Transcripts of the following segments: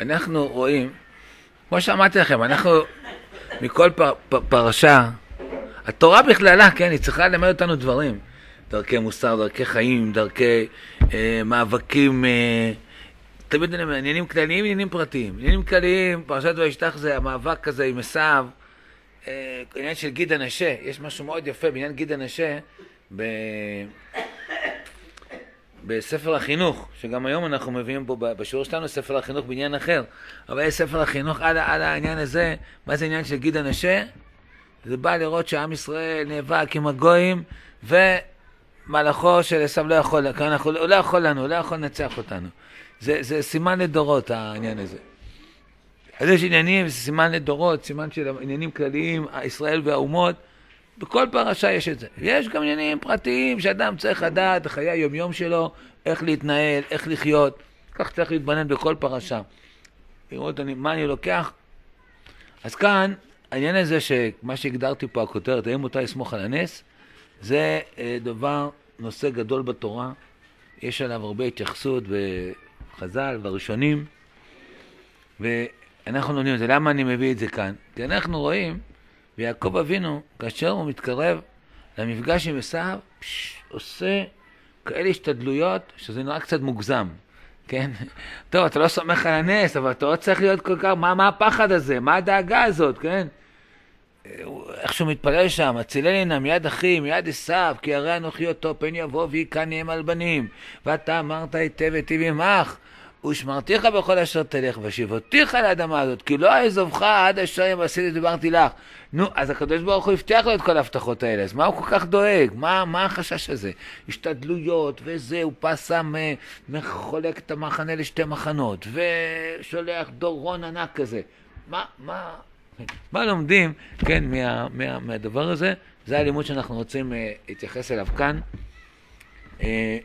אנחנו רואים, כמו שאמרתי לכם, אנחנו מכל פר, פר, פרשה, התורה בכללה, כן, היא צריכה ללמד אותנו דברים. דרכי מוסר, דרכי חיים, דרכי אה, מאבקים, אה, תמיד עניינים כלליים, עניינים פרטיים. עניינים כלליים, פרשת וישתח זה המאבק הזה עם עשיו, אה, עניין של גיד הנשה, יש משהו מאוד יפה בעניין גיד הנשה, ב... בספר החינוך, שגם היום אנחנו מביאים פה בשיעור שלנו ספר החינוך בעניין אחר, אבל יש ספר החינוך על, על העניין הזה, מה זה עניין של גיד הנשה? זה בא לראות שעם ישראל נאבק עם הגויים ומלאכו של עשיו לא יכול, אנחנו, הוא לא יכול לנו, הוא לא יכול לנצח אותנו. זה, זה סימן לדורות העניין הזה. אז יש עניינים, זה סימן לדורות, סימן של עניינים כלליים, ישראל והאומות, בכל פרשה יש את זה. יש גם עניינים פרטיים שאדם צריך לדעת בחיי היומיום שלו, איך להתנהל, איך לחיות. כך צריך להתבונן בכל פרשה. לראות אני, מה אני לוקח. אז כאן, העניין הזה, שמה שהגדרתי פה, הכותרת, האם מותר לסמוך על הנס, זה אה, דבר, נושא גדול בתורה. יש עליו הרבה התייחסות בחז"ל, בראשונים, ואנחנו לומדים את זה. למה אני מביא את זה כאן? כי אנחנו רואים ויעקב אבינו, כאשר הוא מתקרב למפגש עם עשיו, עושה כאלה השתדלויות שזה נראה קצת מוגזם, כן? טוב, אתה לא סומך על הנס, אבל אתה עוד צריך להיות כל כך, מה, מה הפחד הזה? מה הדאגה הזאת, כן? איך שהוא מתפלל שם, הצילני נא מיד אחי, מיד עשיו, כי הרי אנוכי אותו, פן יבוא ויכניהם על בנים. ואתה אמרת היטב היטיב עמך. ושמרתיך בכל אשר תלך, ושיבותיך לאדמה הזאת, כי לא אעזובך עד אשר ימסד דיברתי לך. נו, אז הקדוש ברוך הוא הבטיח לו את כל ההבטחות האלה, אז מה הוא כל כך דואג? מה, מה החשש הזה? השתדלויות וזה, הוא פס שם, מחולק את המחנה לשתי מחנות, ושולח דורון ענק כזה. מה, מה, מה לומדים, כן, מה, מה, מהדבר הזה? זה הלימוד שאנחנו רוצים uh, להתייחס אליו כאן. Uh,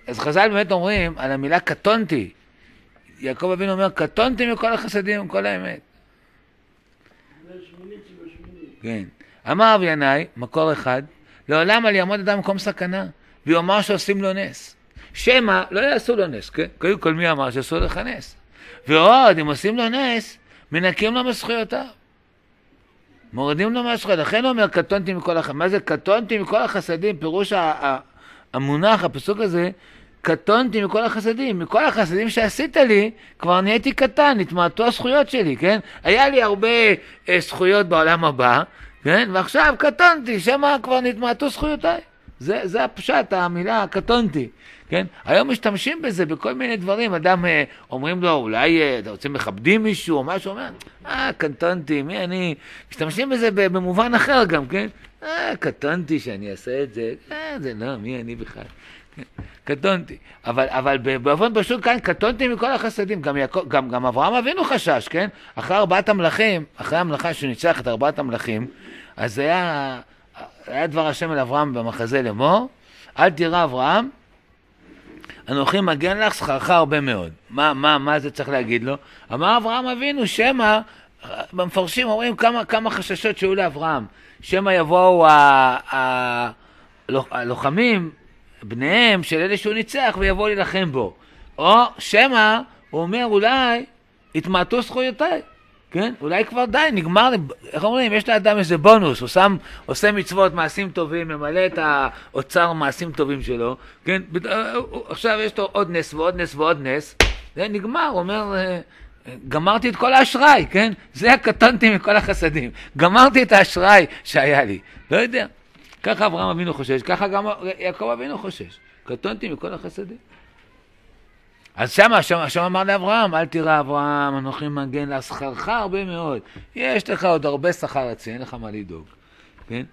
אז חז"ל באמת אומרים על המילה קטונתי, יעקב אבינו אומר, קטונתי מכל החסדים ומכל האמת. כן. אמר אבי ינאי, מקור אחד, לעולם על יעמוד אדם במקום סכנה, ויאמר שעושים לו נס. שמא לא יעשו לו נס, כן? קודם כל מי אמר שעשו לך נס? ועוד, אם עושים לו נס, מנקים לו מזכויותיו. מורידים לו מהזכויות. לכן הוא אומר, קטונתי מכל החסדים. מה זה קטונתי מכל החסדים? פירוש המונח, הפסוק הזה, קטונתי מכל החסדים, מכל החסדים שעשית לי, כבר נהייתי קטן, התמעטו הזכויות שלי, כן? היה לי הרבה אה, זכויות בעולם הבא, כן? ועכשיו קטונתי, שמא כבר נתמעטו זכויותיי. זה, זה הפשט, המילה קטונתי, כן? היום משתמשים בזה בכל מיני דברים, אדם אה, אומרים לו, אולי אה, אתה רוצה מכבדים מישהו או משהו, אומר, אה, קטונתי, מי אני? משתמשים בזה במובן אחר גם, כן? אה, קטונתי שאני אעשה את זה, אה, זה לא, מי אני בכלל? קטונתי. אבל, אבל באופן פשוט כאן קטונתי מכל החסדים. גם, יעקב, גם, גם אברהם אבינו חשש, כן? אחרי ארבעת המלכים, אחרי המלאכה שהוא ניצח את ארבעת המלכים, אז היה, היה דבר השם אל אברהם במחזה לאמור, אל תירא אברהם, אנוכי מגן לך שכרך הרבה מאוד. מה, מה, מה זה צריך להגיד לו? אמר אברהם אבינו, שמא, במפרשים אומרים כמה, כמה חששות שהיו לאברהם. שמא יבואו הלוחמים בניהם של אלה שהוא ניצח ויבוא להילחם בו. או שמא, הוא אומר, אולי התמעטו זכויותיי, כן? אולי כבר די, נגמר, איך אומרים, יש לאדם איזה בונוס, הוא שם, עושה מצוות, מעשים טובים, ממלא את האוצר מעשים טובים שלו, כן? עכשיו יש לו עוד נס ועוד נס ועוד נס, זה נגמר, הוא אומר... אה, גמרתי את כל האשראי, כן? זה הקטנתי מכל החסדים. גמרתי את האשראי שהיה לי. לא יודע. ככה אברהם אבינו חושש, ככה גם יעקב אבינו חושש. קטונתי מכל החסדים. אז שמה, שם, שם אמר לאברהם, אל תירא אברהם, אנוכי מגן לה שכרך הרבה מאוד. יש לך עוד הרבה שכר אצלי, אין לך מה לדאוג, כן?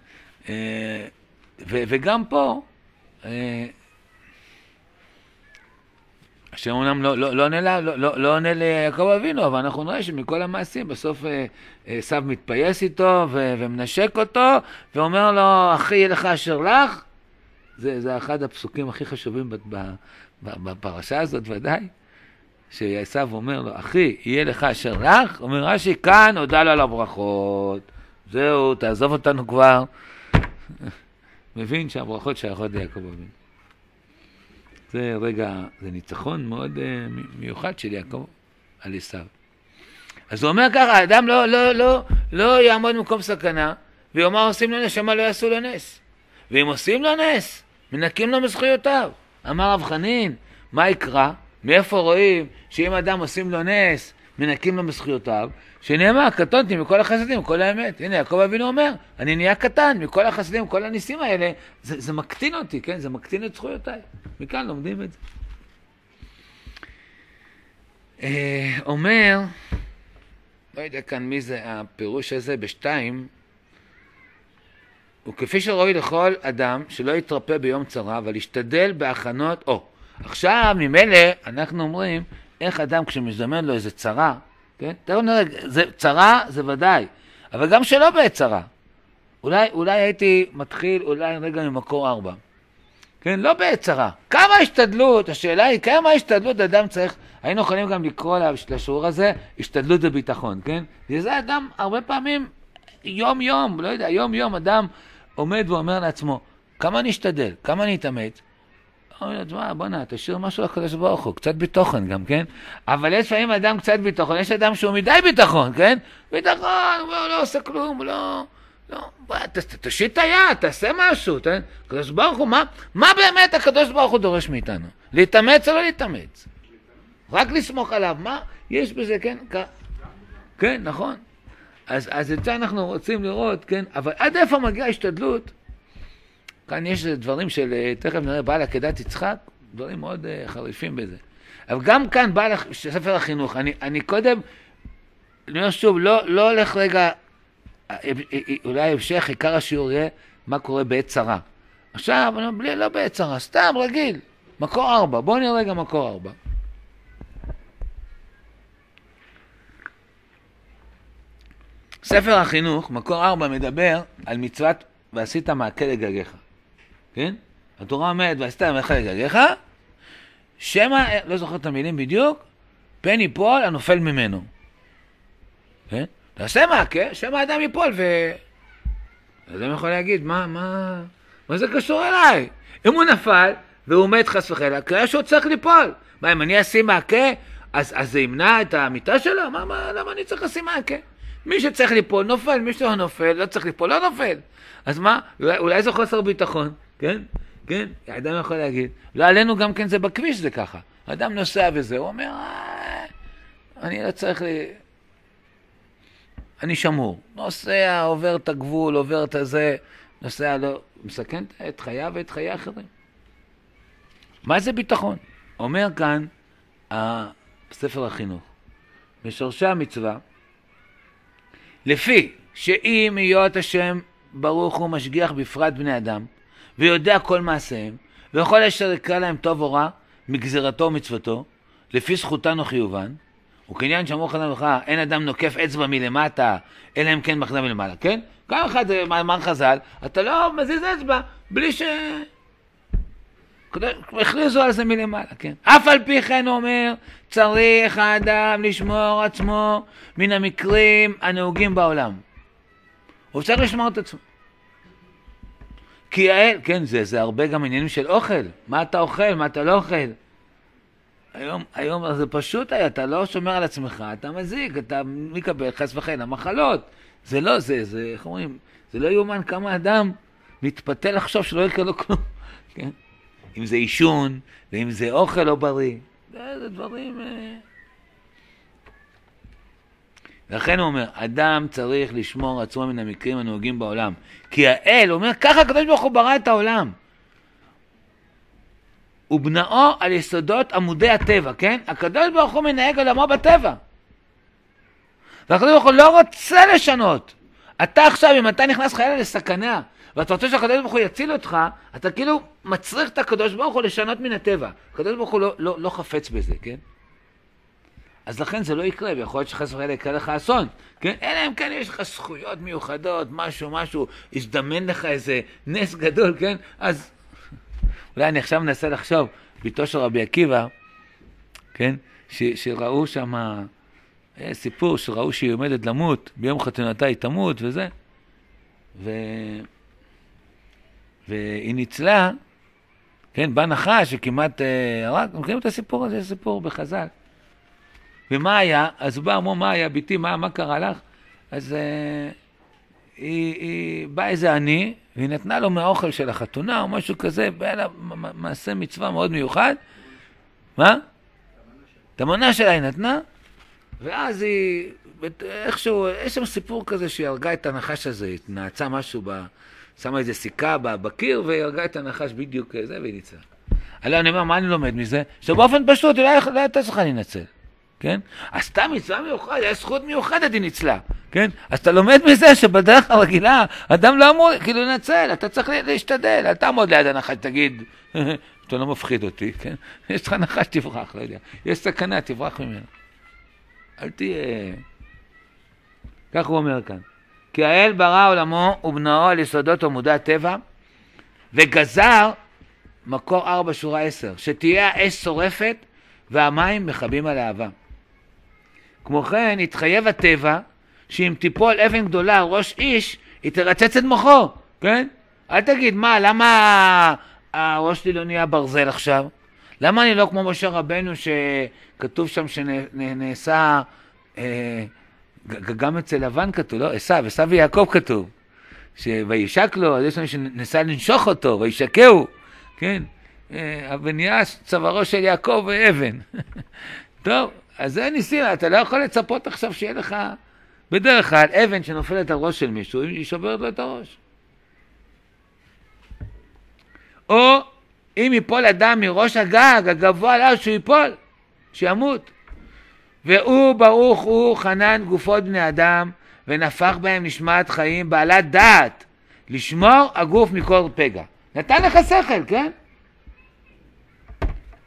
אה, וגם פה, השם אומנם לא, לא, לא, עונה לא, לא, לא עונה ליעקב אבינו, אבל אנחנו נראה שמכל המעשים בסוף אה, אה, מתפייס איתו ו, ומנשק אותו, ואומר לו, אחי יהיה לך אשר לך. זה, זה אחד הפסוקים הכי חשובים בפרשה הזאת ודאי, שעשיו אומר לו, אחי יהיה לך אשר לך, אומר רש"י, כאן הודה לו על הברכות. זהו, תעזוב אותנו כבר. מבין שהברכות שייכות ליעקב אבינו. זה רגע, זה ניצחון מאוד uh, מיוחד של יעקב על עשיו. אז הוא אומר ככה, האדם לא, לא, לא, לא יעמוד במקום סכנה, ויאמר עושים לו נס, שמא לא יעשו לו נס. ואם עושים לו נס, מנקים לו מזכויותיו. אמר רב חנין, מה יקרא? מאיפה רואים שאם אדם עושים לו נס, מנקים לו מזכויותיו? שנאמר, קטונתי מכל החסדים, מכל האמת. הנה, יעקב אבינו אומר, אני נהיה קטן מכל החסדים, מכל הניסים האלה, זה, זה מקטין אותי, כן? זה מקטין את זכויותיי. מכאן לומדים את זה. אה, אומר, לא יודע כאן מי זה הפירוש הזה בשתיים, וכפי שראוי לכל אדם שלא יתרפא ביום צרה, אבל ישתדל בהכנות, או, עכשיו ממילא אנחנו אומרים איך אדם כשמזמן לו איזה צרה, כן? תראו נראה, זה, צרה זה ודאי, אבל גם שלא בעת צרה. אולי, אולי הייתי מתחיל אולי רגע ממקור ארבע. כן, לא בעת צרה. כמה השתדלות, השאלה היא כמה השתדלות אדם צריך, היינו יכולים גם לקרוא לשיעור הזה השתדלות וביטחון, כן? וזה אדם הרבה פעמים יום יום, לא יודע, יום יום אדם עומד ואומר לעצמו, כמה אני אשתדל, כמה אני אתאמץ. אומר לו, תשמע, בוא'נה, תשאיר משהו לקדוש ברוך הוא, קצת ביטחון גם, כן? אבל יש לפעמים אדם קצת ביטחון, יש אדם שהוא מדי ביטחון, כן? ביטחון, הוא לא, לא עושה כלום, לא... לא, בוא, ת, ת, תושיט את היד, תעשה משהו, תן, הקדוש ברוך הוא, מה, מה באמת הקדוש ברוך הוא דורש מאיתנו? להתאמץ או לא להתאמץ? רק לסמוך עליו, מה יש בזה, כן? כן, נכון. אז, אז את זה אנחנו רוצים לראות, כן? אבל עד איפה מגיעה ההשתדלות? כאן יש דברים של, אה, תכף נראה, בעל עקדת יצחק, דברים מאוד uh, חריפים בזה. אבל גם כאן בעל ספר החינוך, אני, אני קודם, אני אומר שוב, לא, לא הולך רגע, אה, אולי המשך, עיקר השיעור יהיה מה קורה בעת צרה. עכשיו, אני אומר, לא בעת צרה, סתם, רגיל, מקור ארבע, בואו נראה רגע מקור ארבע. ספר החינוך, מקור ארבע, מדבר על מצוות ועשית מעקה לגגיך. כן? התורה אומרת, ועשית מעקה לגגיך, שמא, לא זוכר את המילים בדיוק, פן יפול הנופל ממנו. כן? תעשה מעקה, שמא האדם ייפול ו... אדם יכול להגיד, מה, מה, מה זה קשור אליי? אם הוא נפל והוא מת חס וחלילה, קרה שהוא צריך ליפול. מה, אם אני אשים מעקה, אז, אז זה ימנע את המיטה שלו? מה, מה, למה אני צריך לשים מעקה? מי שצריך ליפול נופל, מי שלא נופל, לא צריך ליפול, לא נופל. אז מה, אולי, אולי זה חוסר ביטחון, כן? כן? אדם יכול להגיד. לא עלינו גם כן זה בכביש זה ככה. אדם נוסע וזה, הוא אומר, אה, אני לא צריך ל... אני שמור. נוסע, עובר את הגבול, עובר את הזה, נוסע, לא... מסכן את חייו ואת חיי האחרים. מה זה ביטחון? אומר כאן ספר החינוך, בשורשי המצווה, לפי שאם היות השם ברוך הוא משגיח בפרט בני אדם, ויודע כל מעשיהם, וכל אשר יקרא להם טוב או רע, מגזירתו ומצוותו, לפי זכותן או חיובן, וכעניין שאמרו חז"ל לך, אין אדם נוקף אצבע מלמטה, אלא אם כן מחזר מלמעלה, כן? גם אחד מאמר חז"ל, אתה לא מזיז אצבע בלי ש... הכריזו על זה מלמעלה, כן? אף על פי כן אומר, צריך האדם לשמור עצמו מן המקרים הנהוגים בעולם. הוא צריך לשמור את עצמו. כי האל, כן, זה, זה הרבה גם עניינים של אוכל. מה אתה אוכל, מה אתה לא אוכל. היום, היום זה פשוט היה, אתה לא שומר על עצמך, אתה מזיק, אתה מקבל חס וחלילה מחלות. זה לא זה, זה, איך אומרים, זה לא יאומן כמה אדם מתפתה לחשוב שלא יקרה לו כלום, כן? אם זה עישון, ואם זה אוכל לא בריא, זה דברים... לכן הוא אומר, אדם צריך לשמור עצמו מן המקרים הנהוגים בעולם. כי האל, אומר, ככה הקדוש ברוך הוא ברא את העולם. ובנאו על יסודות עמודי הטבע, כן? הקדוש ברוך הוא מנהג עולמו בטבע. והקדוש ברוך הוא לא רוצה לשנות. אתה עכשיו, אם אתה נכנס חיילה לסכנה, ואתה רוצה שהקדוש ברוך הוא יציל אותך, אתה כאילו מצריך את הקדוש ברוך הוא לשנות מן הטבע. הקדוש ברוך הוא לא, לא, לא חפץ בזה, כן? אז לכן זה לא יקרה, ויכול להיות שחס וחלילה יקרה לך אסון, כן? אלא אם כן יש לך זכויות מיוחדות, משהו, משהו, הזדמן לך איזה נס גדול, כן? אז אולי אני עכשיו מנסה לחשוב, ביתו של רבי עקיבא, כן? ש, שראו שם, היה סיפור שראו שהיא עומדת למות, ביום חתונתה היא תמות וזה, ו... והיא ניצלה, כן, בא נחש שכמעט הרג, אה, מכירים את הסיפור הזה, סיפור בחז"ל. ומה היה? אז הוא בא, אמרו, מה היה, ביתי, מה, מה קרה לך? אז אה, היא, היא באה איזה עני, והיא נתנה לו מהאוכל של החתונה או משהו כזה, והיה לה מעשה מצווה מאוד מיוחד. מה? את המנה שלה היא נתנה, ואז היא, איכשהו, יש שם סיפור כזה שהיא הרגה את הנחש הזה, היא נעצה משהו, ב, שמה איזה סיכה בקיר, והיא הרגה את הנחש בדיוק זה, והיא ניצלה. הלא אני אומר, מה אני לומד מזה? שבאופן פשוט, אולי לא הייתה צריכה להינצל, כן? עשתה מצווה מיוחדת, היה זכות מיוחדת, היא ניצלה, כן? אז אתה לומד מזה שבדרך הרגילה, אדם לא אמור כאילו לנצל, אתה צריך להשתדל, אל תעמוד ליד הנחש, תגיד, אתה לא מפחיד אותי, כן? יש לך נחש, תברח, לא יודע. יש סכנה, תברח ממנו. אל תהיה... כך הוא אומר כאן. כי האל ברא עולמו ובנאו על יסודות עמודי הטבע, וגזר מקור ארבע שורה עשר, שתהיה האש שורפת והמים מכבים על אהבה. כמו כן, התחייב הטבע שאם תיפול אבן גדולה על ראש איש, היא תרצץ את מוחו, כן? אל תגיד, מה, למה הראש שלי לא נהיה ברזל עכשיו? למה אני לא כמו משה רבנו שכתוב שם שנעשה, אה, גם אצל לבן כתוב, לא? עשו, עשו ויעקב כתוב, שוישק לו, אז יש לנו שניסה לנשוך אותו, וישקהו, כן? אה, ונהיה צווארו של יעקב אבן. טוב, אז זה ניסים, אתה לא יכול לצפות עכשיו שיהיה לך, בדרך כלל אבן שנופלת על ראש של מישהו, היא שוברת לו את הראש. או אם ייפול אדם מראש הגג הגבוה עליו שהוא ייפול, שימות. והוא ברוך הוא חנן גופות בני אדם ונפח בהם נשמת חיים בעלת דעת לשמור הגוף מכל פגע. נתן לך שכל, כן?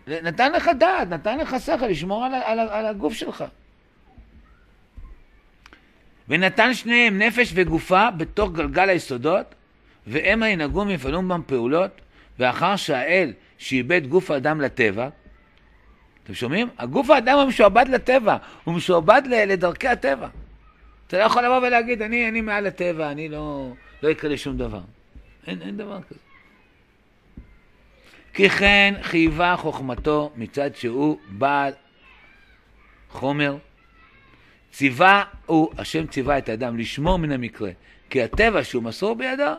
נתן לך דעת, נתן לך שכל לשמור על, על, על הגוף שלך. ונתן שניהם נפש וגופה בתוך גלגל היסודות, והמה ינהגו ויפעלו בם פעולות, ואחר שהאל שאיבד גוף האדם לטבע, אתם שומעים? הגוף האדם הוא משועבד לטבע, הוא משועבד לדרכי הטבע. אתה לא יכול לבוא ולהגיד, אני, אני מעל הטבע, אני לא, לא יקרה לי שום דבר. אין, אין דבר כזה. כי כן חייבה חוכמתו מצד שהוא בעל חומר. ציווה הוא, השם ציווה את האדם לשמור מן המקרה, כי הטבע שהוא מסור בידו,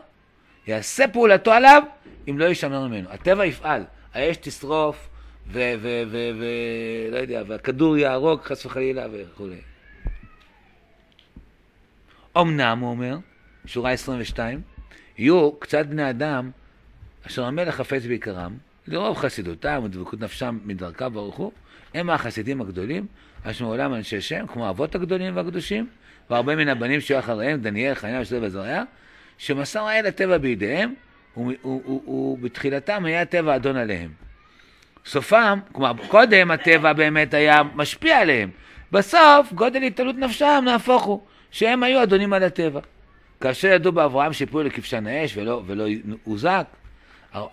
יעשה פעולתו עליו אם לא יישמר ממנו. הטבע יפעל, האש תשרוף, ולא יודע, והכדור יהרוג חס וחלילה וכו'. אמנם, הוא אומר, שורה 22, יהיו קצת בני אדם אשר המלך חפץ בעיקרם, לרוב חסידותם ודבקות נפשם מדרכה ברוך הוא, הם החסידים הגדולים, אשר מעולם אנשי שם, כמו האבות הגדולים והקדושים, והרבה מן הבנים שהיו אחריהם, דניאל, חניה ושלב וזרעיה, שמסר האל הטבע בידיהם, ובתחילתם היה טבע אדון עליהם. סופם, כלומר קודם הטבע באמת היה משפיע עליהם, בסוף גודל התעלות נפשם נהפוך הוא, שהם היו אדונים על הטבע. כאשר ידעו באברהם שיפלו לכבשן האש ולא, ולא הוזק,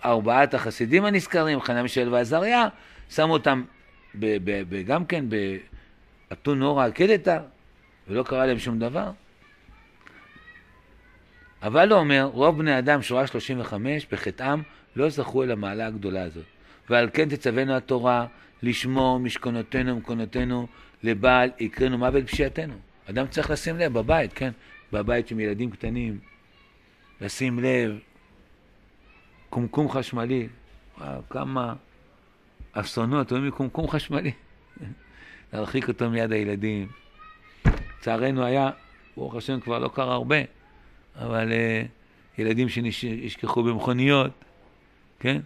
ארבעת החסידים הנזכרים, חנה מישל ועזריה, שמו אותם ב, ב, ב, גם כן באתון נורא הקדתא, ולא קרה להם שום דבר. אבל הוא אומר, רוב בני אדם, שורה 35, בחטאם, לא זכו אל המעלה הגדולה הזאת. ועל כן תצווינו התורה לשמור משכונותינו ומקונותינו לבעל יקרנו מוות פשיעתנו. אדם צריך לשים לב בבית, כן? בבית עם ילדים קטנים, לשים לב, קומקום חשמלי, וואו, כמה אסונות היו מקומקום חשמלי. להרחיק אותו מיד הילדים. לצערנו היה, ברוך השם כבר לא קרה הרבה, אבל uh, ילדים שנשכחו במכוניות, כן?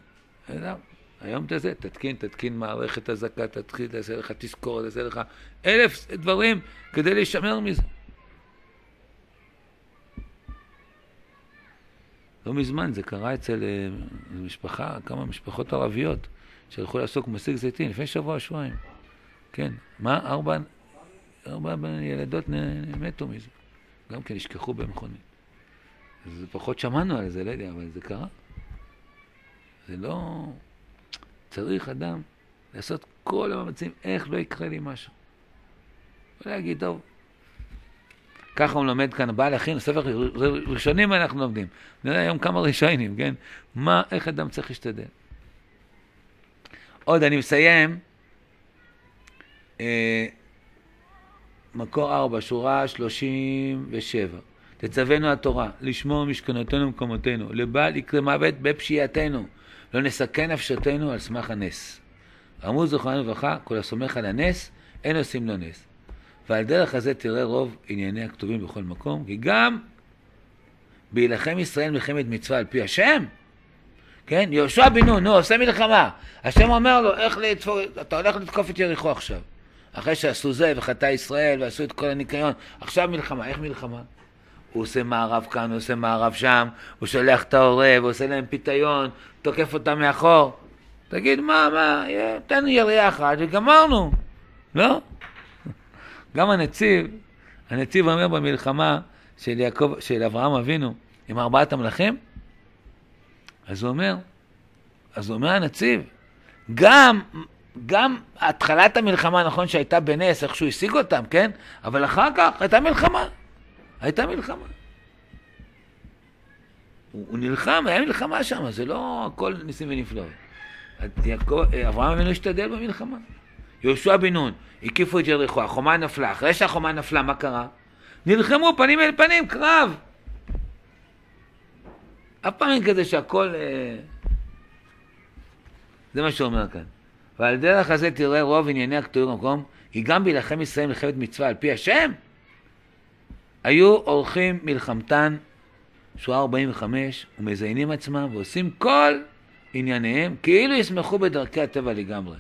היום אתה זה, תתקין, תתקין מערכת אזעקה, תתחיל, תעשה לך תזכורת, תעשה לך אלף דברים כדי להישמר מזה. לא מזמן זה קרה אצל אה, משפחה, כמה משפחות ערביות שהלכו לעסוק במסיק זיתים, לפני שבוע, שבועיים. כן, מה? ארבע, ארבע ילדות מתו מזה. גם כן נשכחו במכונית. אז פחות שמענו על זה, לא יודע, אבל זה קרה. זה לא... צריך אדם לעשות כל המאמצים איך לא יקרה לי משהו. ולהגיד, טוב, ככה הוא לומד כאן, בא להכין, ספר ראשונים אנחנו לומדים. נראה היום כמה ראשונים, כן? מה, איך אדם צריך להשתדל. עוד, אני מסיים. אה, מקור ארבע, שורה שלושים ושבע. תצווינו התורה, לשמור משכנותינו ומקומותינו, לבל יקרה מוות בפשיעתנו, לא נסכן נפשותינו על סמך הנס. אמרו זכרנו לברכה, כל הסומך על הנס, אין עושים לו נס. ועל דרך הזה תראה רוב ענייני הכתובים בכל מקום, כי גם בהילחם ישראל מלחמת מצווה על פי השם, כן? יהושע בן נון, נו, עושה מלחמה. השם אומר לו, איך לתפור, אתה הולך לתקוף את יריחו עכשיו. אחרי שעשו זה, וחטא ישראל, ועשו את כל הניקיון. עכשיו מלחמה. איך מלחמה? הוא עושה מערב כאן, הוא עושה מערב שם, הוא שולח את העורב, הוא עושה להם פיתיון, תוקף אותם מאחור. תגיד, מה, מה, תן יריעה אחת וגמרנו. לא? גם הנציב, הנציב אומר במלחמה של, יעקב, של אברהם אבינו עם ארבעת המלכים, אז הוא אומר, אז הוא אומר הנציב, גם, גם התחלת המלחמה, נכון שהייתה בנס, איך שהוא השיג אותם, כן? אבל אחר כך הייתה מלחמה. הייתה מלחמה. הוא, הוא נלחם, היה מלחמה שם, זה לא הכל ניסים ונפלאות. אברהם אבינו השתדל במלחמה. יהושע בן נון, הקיפו את יריחו, החומה נפלה. אחרי שהחומה נפלה, מה קרה? נלחמו פנים אל פנים, קרב. אף פעם אין כזה שהכל... אה... זה מה שאומר כאן. ועל דרך הזה תראה רוב ענייני הכתובים במקום, כי גם בהילחם ישראל מלחמת מצווה על פי השם, היו עורכים מלחמתן, שורה 45, ומזיינים עצמם ועושים כל ענייניהם כאילו ישמחו בדרכי הטבע לגמרי.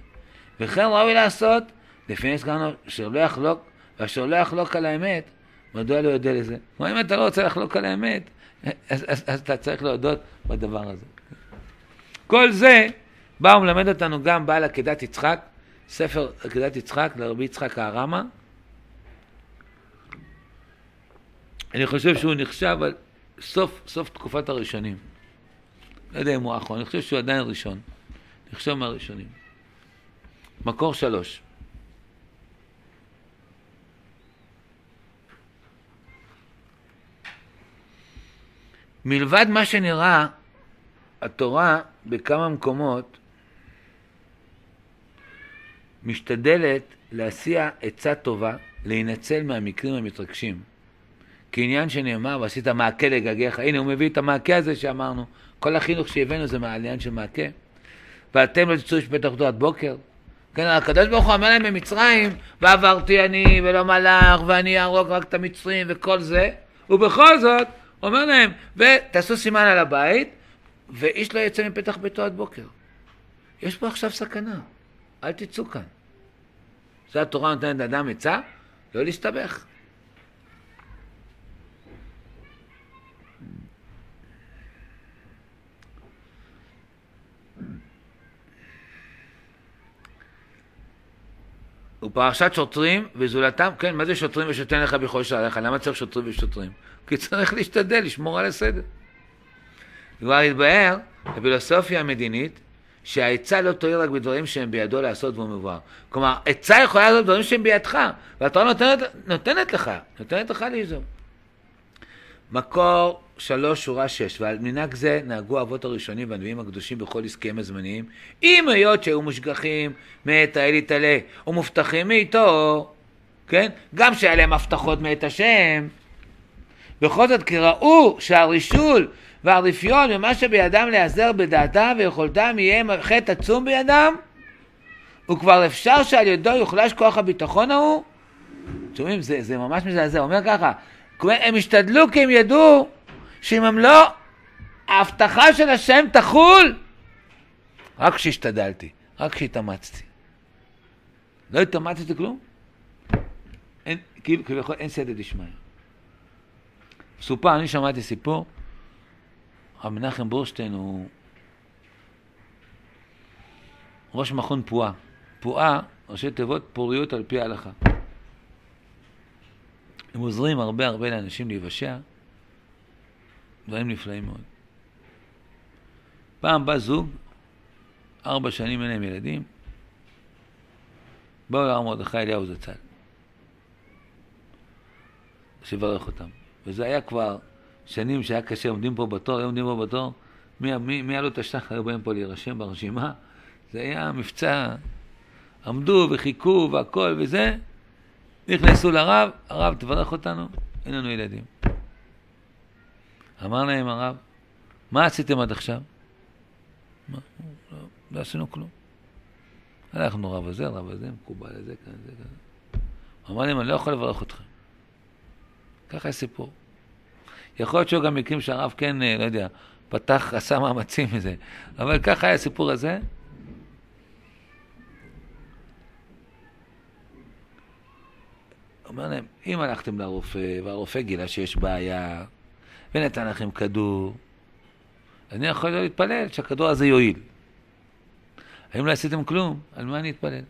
וכן ראוי לעשות, נזכרנו, אשר לא יחלוק, ואשר לא יחלוק על האמת, מדוע לא יודע לזה? כלומר, אם אתה לא רוצה לחלוק על האמת, אז, אז, אז אתה צריך להודות בדבר הזה. כל זה בא ומלמד אותנו גם בעל עקדת יצחק, ספר עקדת יצחק לרבי יצחק הארמה. אני חושב שהוא נחשב על סוף, סוף תקופת הראשונים. לא יודע אם הוא האחרון, אני חושב שהוא עדיין ראשון. נחשב מהראשונים. מקור שלוש. מלבד מה שנראה, התורה בכמה מקומות משתדלת להסיע עצה טובה, להינצל מהמקרים המתרגשים. כעניין שנאמר, ועשית מעקה לגגיך. הנה, הוא מביא את המעקה הזה שאמרנו. כל החינוך שהבאנו זה מהעניין של מעקה. ואתם לא תצאו משפטח תורת בוקר. כן, הקדוש ברוך הוא אמר להם במצרים, ועברתי אני ולא מלאך, ואני אהרוג רק את המצרים וכל זה, ובכל זאת, אומר להם, ותעשו סימן על הבית, ואיש לא יצא מפתח ביתו עד בוקר. יש פה עכשיו סכנה, אל תצאו כאן. זה התורה נותנת לאדם עצה, לא להסתבך. ופרשת שוטרים וזולתם, כן, מה זה שוטרים ושותן לך בכל שעריך? למה צריך שוטרים ושוטרים? כי צריך להשתדל, לשמור על הסדר. כבר התבהר בפילוסופיה המדינית שהעצה לא תועיל רק בדברים שהם בידו לעשות והוא מבואר. כלומר, עצה יכולה לעשות דברים שהם בידך, והתורה נותנת, נותנת לך, נותנת לך ליזום. מקור שלוש, שורה שש, ועל מנהג זה נהגו האבות הראשונים והנביאים הקדושים בכל עסקיהם הזמניים, אם היות שהיו מושגחים מאת האל יתעלה ומובטחים מאיתו, כן? גם שהיה להם הבטחות מאת השם. בכל זאת כי ראו שהרישול והרפיון ומה שבידם להיעזר בדעתם ויכולתם יהיה חטא עצום בידם, וכבר אפשר שעל ידו יוחלש כוח הביטחון ההוא. שומעים? זה, זה ממש מזעזע. אומר ככה, הם השתדלו כי הם ידעו שאם הם לא, ההבטחה של השם תחול רק כשהשתדלתי, רק כשהתאמצתי. לא התאמצתי כלום? אין, כאילו, כביכול אין סייעתא דשמיא. סופר, אני שמעתי סיפור, רב מנחם בורשטיין הוא ראש מכון פועה. פועה, ראשי תיבות פוריות על פי ההלכה. הם עוזרים הרבה הרבה לאנשים להיוושע, דברים נפלאים מאוד. פעם בא זוג, ארבע שנים אין להם ילדים, באו להר מרדכי אליהו זצ"ל, שיברך אותם. וזה היה כבר שנים שהיה קשה, עומדים פה בתור, היו עומדים פה בתור, מי, מי, מי עלות השחר היו באים פה להירשם ברשימה, זה היה מבצע, עמדו וחיכו והכל וזה, נכנסו לרב, הרב תברך אותנו, אין לנו ילדים. אמר להם הרב, מה עשיתם עד עכשיו? לא, לא עשינו כלום. הלכנו רב הזה, רב הזה, מקובל לזה, כאן, זה, כאן. אמר להם, אני לא יכול לברך אתכם. ככה הסיפור. יכול להיות שהיו גם מקרים שהרב כן, אה, לא יודע, פתח, עשה מאמצים מזה, אבל ככה היה הסיפור הזה. אומר להם, אם הלכתם לרופא, והרופא גילה שיש בעיה, ונתן לכם כדור, אני יכול לא להתפלל שהכדור הזה יועיל. האם לא עשיתם כלום? על מה אני אתפלל?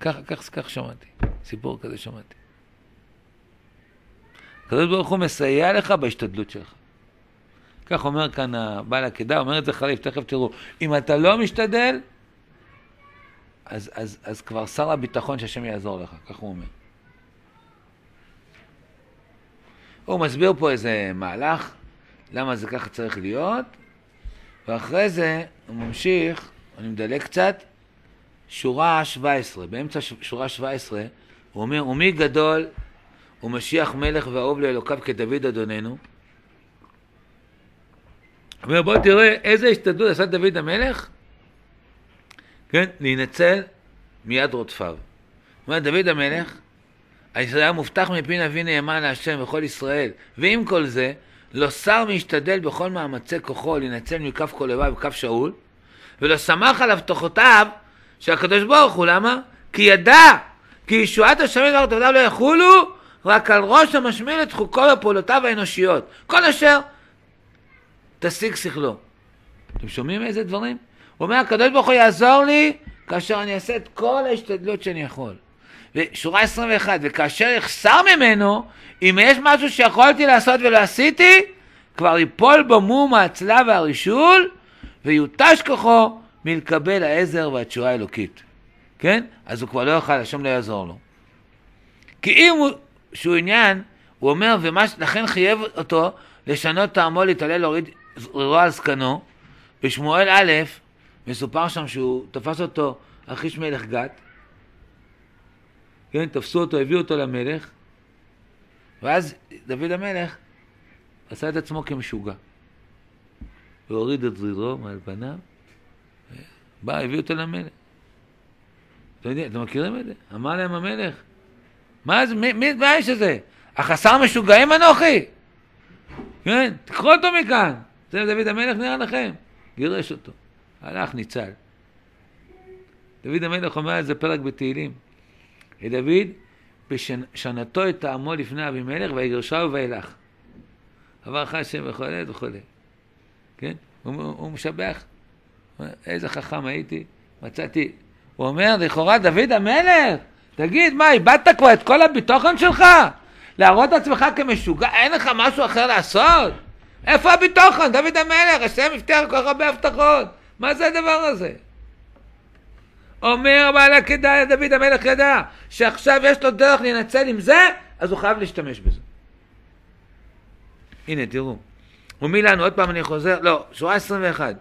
כך, כך, כך שמעתי, סיפור כזה שמעתי. הקדוש ברוך הוא מסייע לך בהשתדלות שלך. כך אומר כאן הבעל עקדה, אומר את זה חליף, תכף תראו. אם אתה לא משתדל, אז, אז, אז כבר שר הביטחון שהשם יעזור לך, כך הוא אומר. הוא מסביר פה איזה מהלך, למה זה ככה צריך להיות, ואחרי זה הוא ממשיך, אני מדלג קצת, שורה 17, באמצע שורה 17, הוא אומר, ומי גדול ומשיח מלך ואהוב לאלוקיו כדוד אדוננו. הוא אומר, בוא תראה איזה השתדלות עשה דוד המלך, כן, להינצל מיד רודפיו. הוא אומר, דוד המלך, היה מובטח מפי נביא נאמן להשם וכל ישראל, ועם כל זה, לא שר משתדל בכל מאמצי כוחו להינצל מכף כל איבה וכף שאול, ולא סמך על הבטחותיו של הקדוש ברוך הוא, למה? כי ידע כי ישועת השם לדברות עבדיו לא יחולו רק על ראש המשמיל את חוקו ופעולותיו האנושיות. כל אשר תשיג שכלו. אתם שומעים איזה דברים? הוא אומר, הקדוש ברוך הוא יעזור לי כאשר אני אעשה את כל ההשתדלות שאני יכול. ושורה 21, וכאשר יחסר ממנו, אם יש משהו שיכולתי לעשות ולא עשיתי, כבר ייפול בו מום ההצלה והרישול, ויותש כוחו מלקבל העזר והתשורה האלוקית. כן? אז הוא כבר לא יוכל, השם לא יעזור לו. כי אם הוא, שהוא עניין, הוא אומר, ולכן חייב אותו לשנות טעמו, להתעלל, להוריד רוע על זקנו. בשמואל א', מסופר שם שהוא תפס אותו אחיש מלך גת, כן, תפסו אותו, הביאו אותו למלך, ואז דוד המלך עשה את עצמו כמשוגע. והוריד את זרירו מעל פניו, בא, הביא אותו למלך. אתם יודעים, אתם מכירים את זה? אמר להם המלך, מה זה, מי, מי, מה האיש הזה? החסר משוגעים אנוכי? כן, תקחו אותו מכאן. זה דוד המלך נראה לכם. גירש אותו. הלך, ניצל. דוד המלך אומר איזה פרק בתהילים. לדוד, בשנתו את טעמו לפני אבימלך, ויגרשהו וילך. עבר לך השם וכולי וכולי. כן? הוא, הוא משבח. איזה חכם הייתי, מצאתי. הוא אומר, לכאורה דוד המלך, תגיד, מה, איבדת כבר את כל הביטחון שלך? להראות את עצמך כמשוגע, אין לך משהו אחר לעשות? איפה הביטחון? דוד המלך, השם הבטיח כל כך הרבה הבטחות. מה זה הדבר הזה? אומר בעל עקדה, דוד המלך ידע, שעכשיו יש לו דרך להינצל עם זה, אז הוא חייב להשתמש בזה. הנה, תראו. ומי לנו, עוד פעם אני חוזר, לא, שורה 21.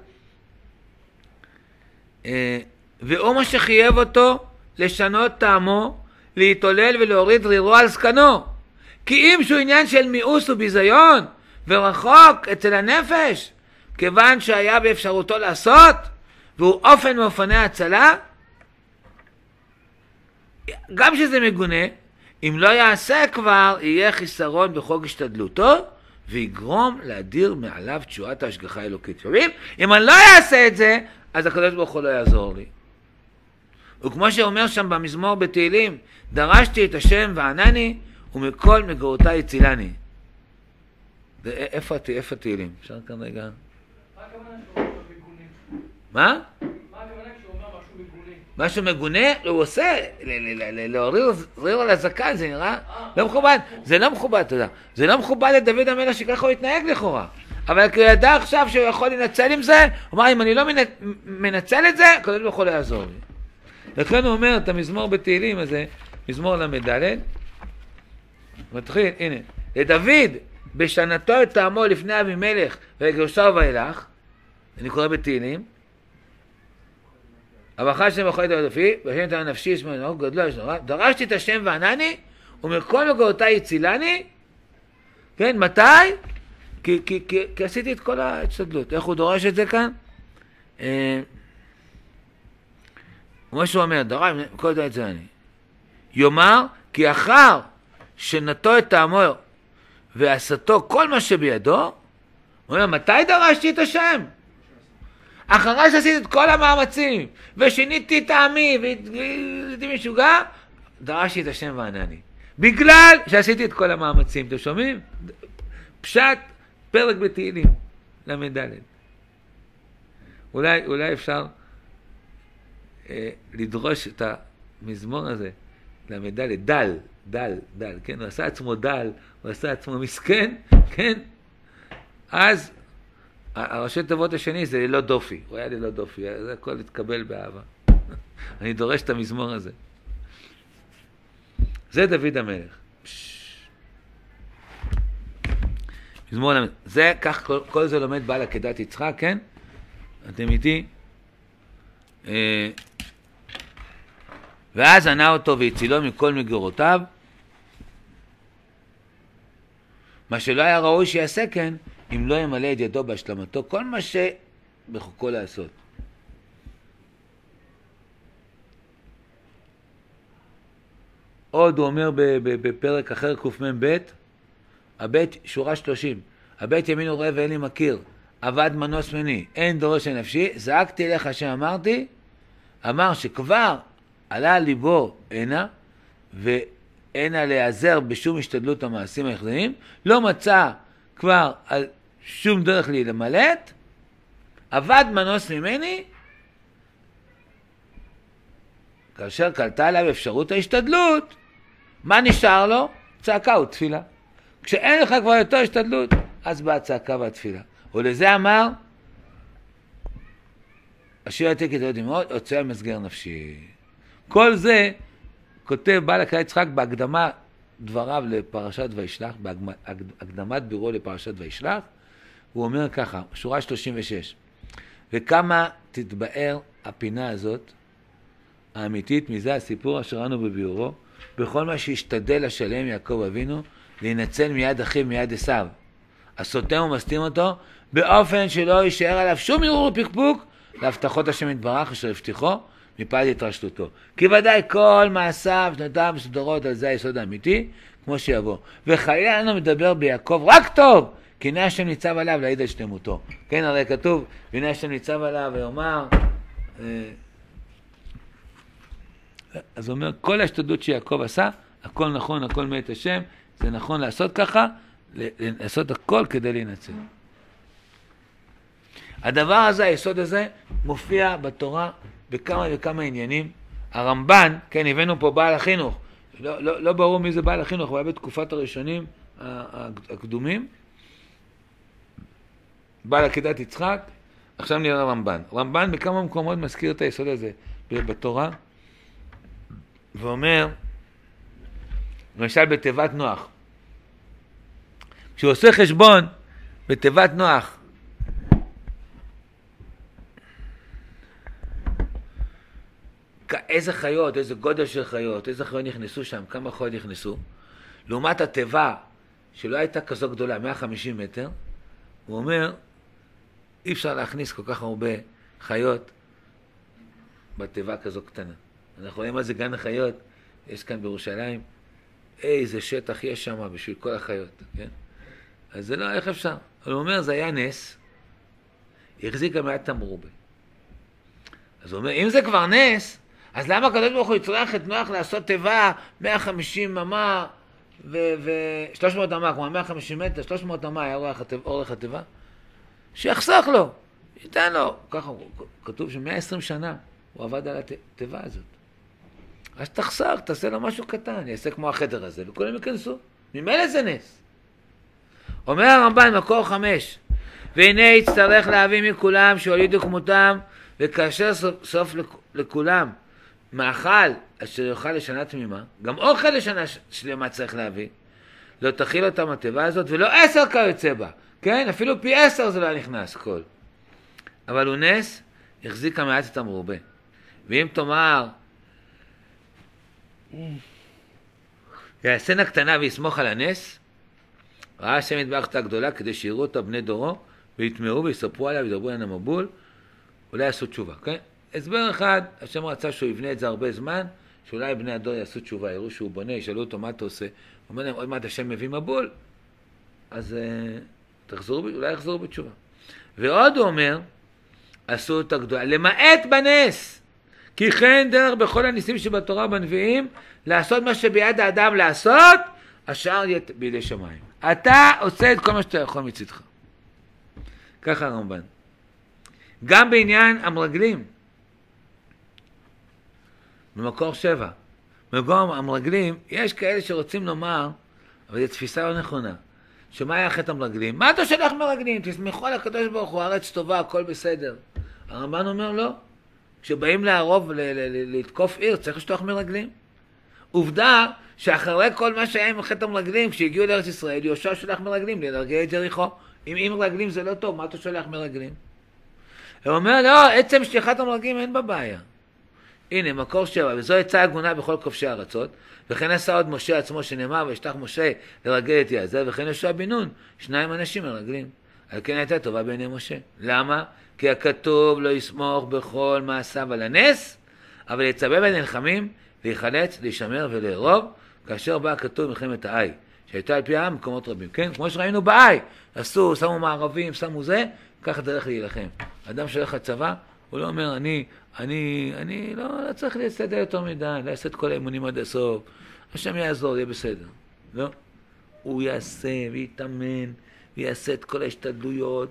אה, והוא מה שחייב אותו לשנות טעמו, להתעולל ולהוריד רירו על זקנו. כי אם שהוא עניין של מיאוס וביזיון, ורחוק אצל הנפש, כיוון שהיה באפשרותו לעשות, והוא אופן מאופני ההצלה, גם שזה מגונה, אם לא יעשה כבר, יהיה חיסרון בחוק השתדלותו, ויגרום להדיר מעליו תשועת ההשגחה האלוקית. שומעים? אם אני לא אעשה את זה, אז הקדוש ברוך הוא לא יעזור לי. וכמו שאומר שם במזמור בתהילים, דרשתי את השם וענני, ומכל מגורותיי הצילני. איפה התהילים? אפשר כאן רגע? מה? משהו מגונה, הוא עושה, זריר על הזקן, זה נראה לא מכובד. זה לא מכובד, תודה. זה לא מכובד לדוד המלך שככה הוא התנהג לכאורה. אבל כי הוא ידע עכשיו שהוא יכול לנצל עם זה, הוא אמר, אם אני לא מנצל את זה, הקדוש ברוך הוא לא יעזור לי. לכן הוא אומר את המזמור בתהילים הזה, מזמור ל"ד, מתחיל, הנה, לדוד בשנתו את טעמו לפני אבימלך ויגרשו ואילך, אני קורא בתהילים, הברכה השם בכל ידע לפי, והשם נתן נפשי ישמע נאור גדלו יש נורא, דרשתי את השם וענני, ומכל מגורותיי הצילני, כן, מתי? כי, כי, כי, כי עשיתי את כל ההשתדלות. איך הוא דורש את זה כאן? אה, כמו שהוא אומר, דרש, כל ידע הצילני. יאמר, כי אחר שנתו את טעמו ועשתו כל מה שבידו, הוא אומר, מתי דרשתי את השם? אחרי שעשיתי את כל המאמצים, ושיניתי טעמי, והייתי משוגע, דרשתי את השם וענני. בגלל שעשיתי את כל המאמצים. אתם שומעים? פשט פרק בתהילים, ל"ד. אולי, אולי אפשר אה, לדרוש את המזמור הזה, ל"ד, דל, דל, דל, כן? הוא עשה עצמו דל, הוא עשה עצמו מסכן, כן? אז הראשי תיבות השני זה ללא דופי, הוא היה ללא דופי, זה הכל התקבל באהבה. אני דורש את המזמור הזה. זה דוד המלך. מזמור למד. זה, כך כל, כל זה לומד בעל עקדת יצחק, כן? אתם איתי? אה, ואז ענה אותו והצילו מכל מגורותיו, מה שלא היה ראוי שיעשה כן, אם לא ימלא את ידו בהשלמתו כל מה שבחוקו לעשות. עוד הוא אומר בפרק אחר קמ"ב, הבית, שורה שלושים, הבית ימין וראה ואין לי מכיר, אבד מנוס מני, אין דורש לנפשי, זעקתי אליך שאמרתי, אמר שכבר עלה ליבו הנה, ואינה להיעזר בשום השתדלות המעשים היחדנים, לא מצא כבר על שום דרך לי למלט, אבד מנוס ממני, כאשר קלטה עליו אפשרות ההשתדלות, מה נשאר לו? צעקה ותפילה. כשאין לך כבר יותר השתדלות, אז באה הצעקה והתפילה. ולזה אמר, אשר יתק את עוד אמהות, הוצא על מסגר נפשי. כל זה כותב בעל הקהל יצחק בהקדמה דבריו לפרשת וישלח, בהקדמת בירו לפרשת וישלח, הוא אומר ככה, שורה 36, וכמה תתבאר הפינה הזאת, האמיתית, מזה הסיפור אשר ראינו בביאורו, בכל מה שהשתדל השלם יעקב אבינו להינצל מיד אחיו מיד עשיו. הסותם ומסתים אותו באופן שלא יישאר עליו שום ערעור ופקפוק להבטחות השם יתברך אשר הבטיחו מפעל התרשלותו. כי ודאי כל מעשיו, שנותיו מסודרות על זה היסוד האמיתי, כמו שיבוא. וחלילה לנו מדבר ביעקב רק טוב, כי הנה השם ניצב עליו להעיד על שלמותו. כן, הרי כתוב, והנה השם ניצב עליו ויאמר, אה, אז הוא אומר, כל ההשתדלות שיעקב עשה, הכל נכון, הכל מאת השם, זה נכון לעשות ככה, לעשות הכל כדי להינצל. הדבר הזה, היסוד הזה, מופיע בתורה בכמה וכמה עניינים. הרמב"ן, כן, הבאנו פה בעל החינוך, לא, לא, לא ברור מי זה בעל החינוך, הוא היה בתקופת הראשונים הקדומים. בעל עקדת יצחק, עכשיו נראה רמב"ן. רמב"ן בכמה מקומות מזכיר את היסוד הזה בתורה, ואומר, למשל בתיבת נוח, כשהוא עושה חשבון בתיבת נוח, איזה חיות, איזה גודל של חיות, איזה חיות נכנסו שם, כמה חיות נכנסו, לעומת התיבה שלא הייתה כזו גדולה, 150 מטר, הוא אומר, אי אפשר להכניס כל כך הרבה חיות בתיבה כזו קטנה. אנחנו רואים מה זה גן החיות, יש כאן בירושלים, איזה שטח יש שם בשביל כל החיות, כן? אז זה לא, איך אפשר? הוא אומר, זה היה נס, החזיק גם מעט תמרובה. אז הוא אומר, אם זה כבר נס, אז למה הקדוש ברוך הוא יצטרך את נוח לעשות תיבה 150 אמה ו-300 אמה, כלומר 150 מטר, 300 אמה היה אורך התיבה? שיחסוך לו, ייתן לו. ככה כתוב ש-120 שנה הוא עבד על התיבה הזאת. אז תחסך, תעשה לו משהו קטן, יעשה כמו החדר הזה, וכולם ייכנסו. ממילא זה נס. אומר הרמב"ן, מקור חמש, והנה יצטרך להביא מכולם שהולידו כמותם, וכאשר סוף, סוף לכולם מאכל אשר יאכל לשנה תמימה, גם אוכל לשנה שלמה צריך להביא. לא תכיל אותם התיבה הזאת, ולא עשר כיוצא בה. כן? אפילו פי עשר זה לא היה נכנס כל. אבל הוא נס, החזיק המעט את המרובה. ואם תאמר, יעשנה קטנה ויסמוך על הנס, ראה השם יתברך את הגדולה כדי שיראו אותה בני דורו ויטמעו ויספרו עליה וידברו עליה המבול, אולי יעשו תשובה, כן? הסבר אחד, השם רצה שהוא יבנה את זה הרבה זמן, שאולי בני הדור יעשו תשובה, יראו שהוא בונה, ישאלו אותו מה אתה עושה, הוא אומר להם עוד מעט השם מביא מבול, אז תחזרו, אולי יחזרו בתשובה. ועוד הוא אומר, עשו את הגדולה, למעט בנס, כי כן דרך בכל הניסים שבתורה ובנביאים, לעשות מה שביד האדם לעשות, השאר יהיה בידי שמיים. אתה עושה את כל מה שאתה יכול מצדך. ככה הרמב"ן. גם בעניין המרגלים, במקור שבע, במקום המרגלים, יש כאלה שרוצים לומר, אבל זו תפיסה לא נכונה, שמה היה חטא המרגלים? מה אתה שולח מרגלים? תסמכו על הקדוש ברוך הוא, הארץ טובה, הכל בסדר. הרמב"ן אומר לא, כשבאים לערוב, לתקוף עיר, צריך לשלוח מרגלים. עובדה שאחרי כל מה שהיה עם חטא המרגלים, כשהגיעו לארץ ישראל, יהושע שולח מרגלים לנרגל את יריחו. אם, אם מרגלים זה לא טוב, מה אתה שולח מרגלים? הוא אומר, לא, עצם שליחת המרגלים אין בה בעיה. הנה, מקור שבע, וזו עצה הגונה בכל כובשי ארצות, וכן עשה עוד משה עצמו שנאמר, וישלח משה לרגל את יעזר, וכן יהושע בן נון, שניים אנשים מרגלים. על כן הייתה טובה בעיני משה. למה? כי הכתוב לא יסמוך בכל מעשיו על הנס, אבל יצווה בנלחמים, להיחלץ, להישמר ולארוב, כאשר בא הכתוב מלחמת האי, שהייתה על פי העם במקומות רבים. כן, כמו שראינו באי, עשו, שמו מערבים, שמו זה, ככה דרך להילחם. אדם שהולך לצבא, הוא לא אומר, אני, אני, אני לא, לא צריך להסתדר יותר מדי, לעשות את כל האימונים עד הסוף, השם יעזור, יהיה בסדר. לא. הוא יעשה ויתאמן, ויעשה את כל ההשתדלויות,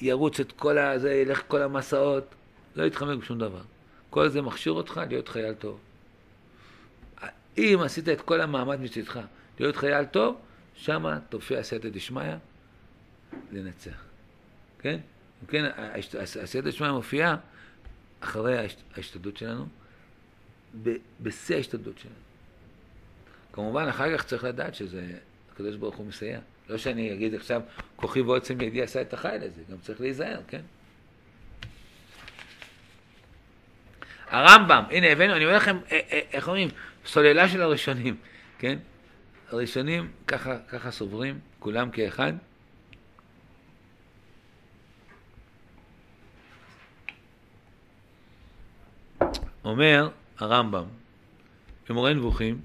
ירוץ את כל ה... זה, ילך כל המסעות, לא יתחמק בשום דבר. כל זה מכשיר אותך להיות חייל טוב. אם עשית את כל המאמץ מצדך להיות חייל טוב, שמה תופיע סייעתא דשמיא לנצח. כן? אם כן, הסייעתא דשמיא מופיעה אחרי ההשתדלות שלנו, בשיא ההשתדלות שלנו. כמובן, אחר כך צריך לדעת שזה, הקדוש ברוך הוא מסייע. לא שאני אגיד עכשיו, כוחי ועוצם ידי עשה את החיל הזה, גם צריך להיזהר, כן? הרמב"ם, הנה הבאנו, אני אומר לכם, איך אומרים, סוללה של הראשונים, כן? הראשונים ככה, ככה סוברים, כולם כאחד. אומר הרמב"ם במורה נבוכים,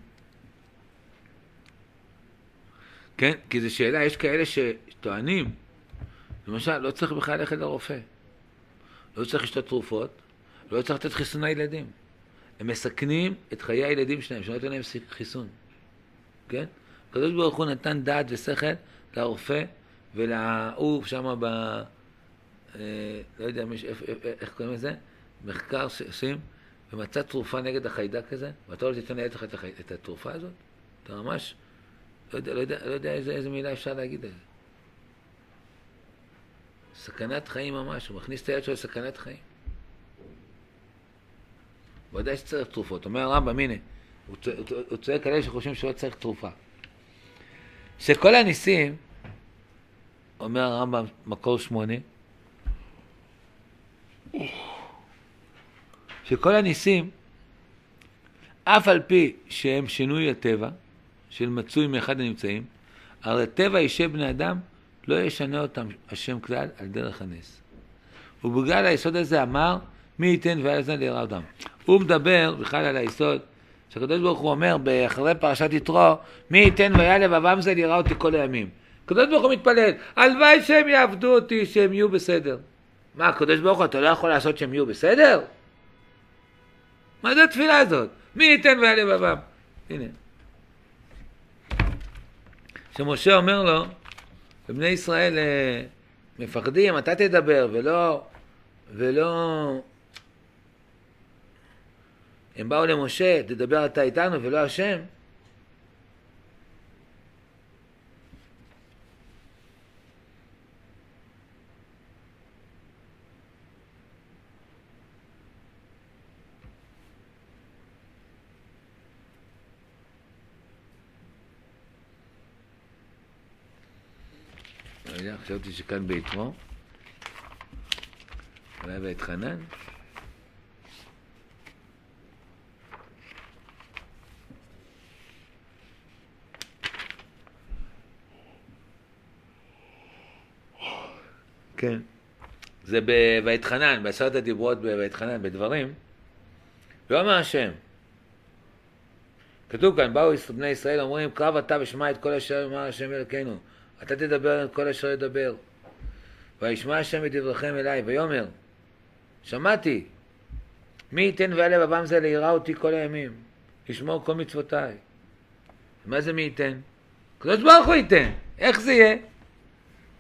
כן? כי זו שאלה, יש כאלה שטוענים, למשל, לא צריך בכלל ללכת לרופא, לא צריך לשתות תרופות, לא צריך לתת חיסון לילדים. הם מסכנים את חיי הילדים שלהם, שלא ייתן להם חיסון. כן? הקדוש ברוך הוא נתן דעת ושכל לרופא ולהוא שם ב... אה, לא יודע איך קוראים לזה? מחקר שעושים ומצא תרופה נגד החיידק הזה, ואתה לא תיתן לילד החי... את התרופה הזאת? אתה ממש לא יודע, לא יודע, לא יודע איזה, איזה מילה אפשר להגיד על זה. סכנת חיים ממש, הוא מכניס את היד שלו לסכנת חיים. ודאי שצריך תרופות. אומר הרמב"ם, הנה, הוא צועק על אלה שחושבים שלא צריך תרופה. שכל הניסים, אומר הרמב"ם, מקור שמונה, שכל הניסים, אף על פי שהם שינוי הטבע, של מצוי מאחד הנמצאים, הרי טבע אישי בני אדם לא ישנה אותם השם כלל על דרך הנס. ובגלל היסוד הזה אמר, מי ייתן והיה לזה ליראה אותם. הוא מדבר בכלל על היסוד, שהקדוש ברוך הוא אומר אחרי פרשת יתרו, מי ייתן והיה לבבם זה ליראה אותי כל הימים. הקדוש ברוך הוא מתפלל, הלוואי שהם יעבדו אותי, שהם יהיו בסדר. מה, הקדוש ברוך הוא, אתה לא יכול לעשות שהם יהיו בסדר? מה זה התפילה הזאת? מי ייתן והיה לבבם? הנה. שמשה אומר לו, ובני ישראל אה, מפחדים, אתה תדבר, ולא, ולא הם באו למשה, תדבר אתה איתנו ולא השם. חשבתי שכאן ביתרו. אולי בית חנן. כן. זה בבית חנן, בעשרת הדיברות בבית חנן, בדברים. לא אמר השם. כתוב כאן, באו בני ישראל אומרים, קרב אתה ושמע את כל אשר אמר השם אלוקינו. אתה תדבר את כל אשר ידבר. וישמע השם את דבריכם אליי, ויאמר, שמעתי, מי ייתן ויעלה בבם זה ליראה אותי כל הימים, לשמור כל מצוותיי. מה זה מי ייתן? הקדוש ברוך הוא ייתן, איך זה יהיה?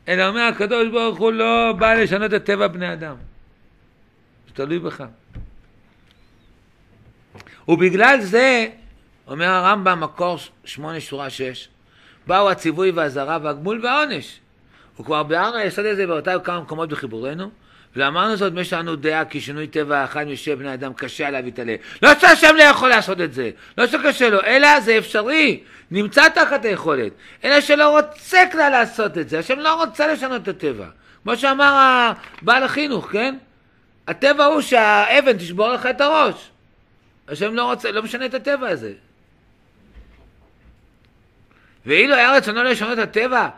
אלא אומר הקדוש ברוך הוא לא בא לשנות את טבע בני אדם. זה תלוי בך. ובגלל זה, אומר הרמב"ם, מקור שמונה שורה שש, באו הציווי והזרה והגמול והעונש. וכבר ביארנו היסוד הזה באותה כמה מקומות בחיבורנו, ואמרנו זאת מי שלנו דעה כי שינוי טבע אחד משל בני אדם קשה עליו להתעלה. לא שהשם לא יכול לעשות את זה, לא שקשה לו, אלא זה אפשרי, נמצא תחת היכולת, אלא שלא רוצה כלל לעשות את זה, השם לא רוצה לשנות את הטבע. כמו שאמר בעל החינוך, כן? הטבע הוא שהאבן תשבור לך את הראש. השם לא רוצה, לא משנה את הטבע הזה. ואילו היה רצונו לשנות הטבע,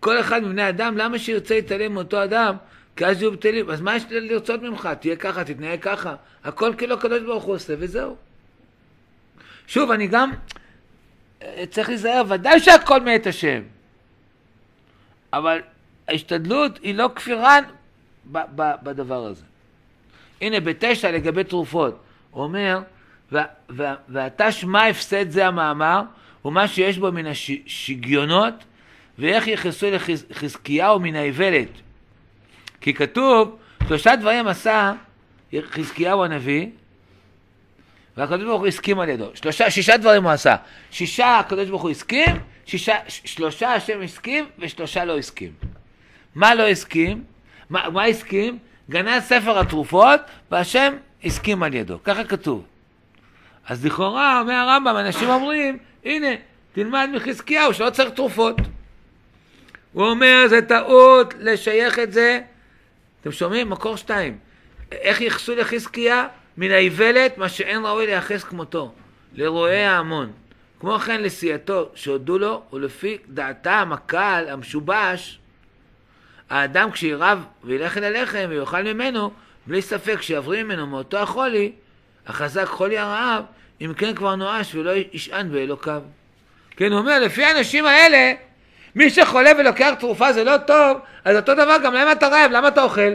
כל אחד מבני אדם, למה שירצה להתעלם מאותו אדם? כי אז יהיו בטלים. אז מה יש לרצות ממך? תהיה ככה, תתנהג ככה. הכל כאילו הקדוש ברוך הוא עושה, וזהו. שוב, אני גם אה, צריך להיזהר, ודאי שהכל מאת השם. אבל ההשתדלות היא לא כפירה בדבר הזה. הנה, בתשע לגבי תרופות, הוא אומר, ואתה שמע הפסד זה המאמר, ומה שיש בו מן השגיונות, ואיך יכנסו לחזקיהו מן האיוולת. כי כתוב, שלושה דברים עשה חזקיהו הנביא, והקדוש ברוך הוא הסכים על ידו. שלושה, שישה דברים הוא עשה. שישה הקדוש ברוך הוא הסכים, שישה, שלושה השם הסכים, ושלושה לא הסכים. מה לא הסכים? מה, מה הסכים? גנז ספר התרופות, והשם הסכים על ידו. ככה כתוב. אז לכאורה, אומר הרמב"ם, אנשים אומרים, הנה, תלמד מחזקיהו שלא צריך תרופות. הוא אומר, זה טעות לשייך את זה. אתם שומעים? מקור שתיים. איך ייחסו לחזקיה? מן האיוולת, מה שאין ראוי לייחס כמותו, לרועי ההמון. כמו כן לסיעתו שהודו לו, ולפי דעתם הקהל המשובש, האדם כשירב וילך אל הלחם ויאכל ממנו, בלי ספק שיבריא ממנו מאותו החולי, החזק חולי הרעב, אם כן כבר נואש ולא ישען באלוקיו. כן, הוא אומר, לפי האנשים האלה, מי שחולה ולוקח תרופה זה לא טוב, אז אותו דבר גם למה אתה רעב? למה אתה אוכל?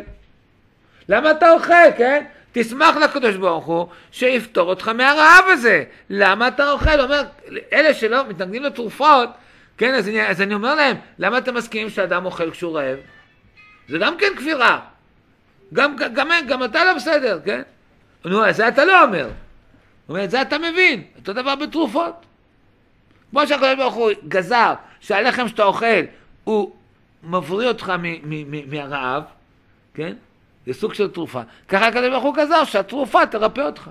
למה אתה אוכל, כן? תשמח לקדוש ברוך הוא שיפתור אותך מהרעב הזה. למה אתה אוכל? הוא אומר, אלה שלא מתנגדים לתרופות, כן, אז אני, אז אני אומר להם, למה אתם מסכימים שאדם אוכל כשהוא רעב? זה גם כן כפירה. גם, גם, גם אתה לא בסדר, כן? נו, זה אתה לא אומר. הוא אומר, את זה אתה מבין, אותו דבר בתרופות. כמו שהקדוש ברוך הוא גזר שהלחם שאתה אוכל הוא מבריא אותך מהרעב, כן? זה סוג של תרופה. ככה הקדוש ברוך הוא גזר שהתרופה תרפא אותך.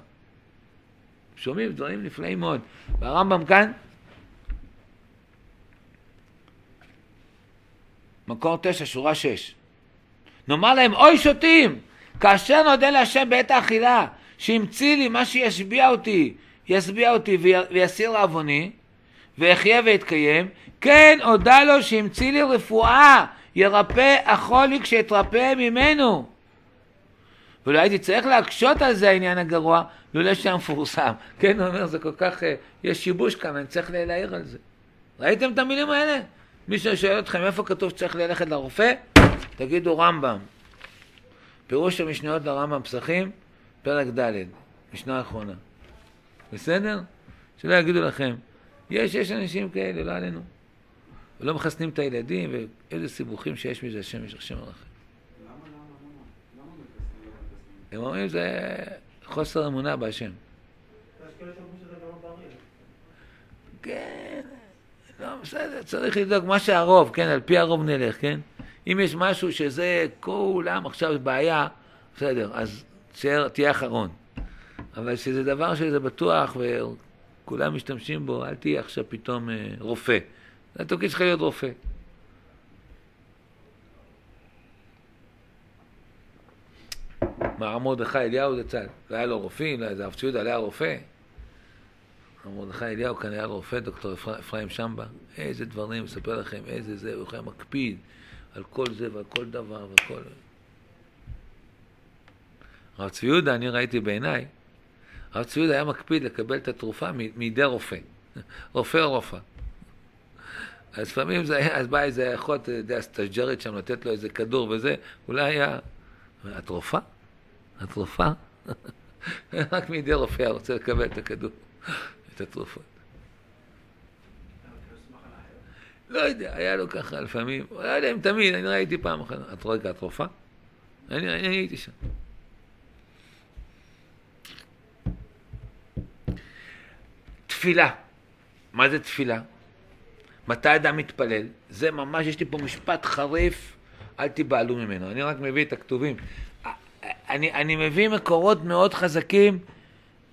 שומעים דברים נפלאים מאוד. והרמב"ם כאן, מקור תשע, שורה שש. נאמר להם, אוי שותים, כאשר נודה להשם בעת האכילה, שהמציא לי מה שישביע אותי, ישביע אותי ויסיר עווני, ואחיה ואתקיים, כן הודה לו שהמציא לי רפואה, ירפא החולי כשאתרפא ממנו. ולא הייתי צריך להקשות על זה העניין הגרוע, לולא שהיה מפורסם. כן, הוא אומר, זה כל כך, אה, יש שיבוש כאן, אני צריך להעיר על זה. ראיתם את המילים האלה? מישהו שואל אתכם איפה כתוב שצריך ללכת לרופא? תגידו רמב"ם. פירוש המשניות לרמב"ם פסחים, פרק ד', משנה האחרונה. בסדר? שלא יגידו לכם. יש, יש אנשים כאלה, לא עלינו. ולא מחסנים את הילדים, ואיזה סיבוכים שיש מזה, השם יש השם עליכם. הם אומרים זה חוסר אמונה בהשם. כן, לא, בסדר, צריך לבדוק מה שהרוב, כן, על פי הרוב נלך, כן? אם יש משהו שזה כולם עכשיו בעיה, בסדר, אז תהיה אחרון. אבל שזה דבר שזה בטוח וכולם משתמשים בו, אל תהיה עכשיו פתאום אה, רופא. זה התוקי שלך להיות רופא. מר מרדכי אליהו זצ"ל, לא היה לו רופאים, לא היה איזה הרב ציודה, היה רופא. מר מרדכי אליהו כאן היה רופא, דוקטור אפרים שמבה, איזה דברים, אספר לכם, איזה זה, הוא היה מקפיד, על כל זה ועל כל דבר וכל... הרב צבי יהודה, אני ראיתי בעיניי, הרב צבי יהודה היה מקפיד לקבל את התרופה מידי רופא, רופא או רופאה. אז לפעמים זה היה, אז באה איזה אחות, אתה יודע, סטאג'רית שם, לתת לו איזה כדור וזה, אולי היה... התרופה? התרופה? רק מידי רופא רוצה לקבל את הכדור, את התרופות. לא יודע, היה לו ככה לפעמים, לא יודע אם תמיד, אני ראיתי פעם אחת, את רואה התרופה? אני, אני הייתי שם. תפילה. מה זה תפילה? מתי אדם מתפלל? זה ממש, יש לי פה משפט חריף, אל תיבהלו ממנו. אני רק מביא את הכתובים. אני, אני מביא מקורות מאוד חזקים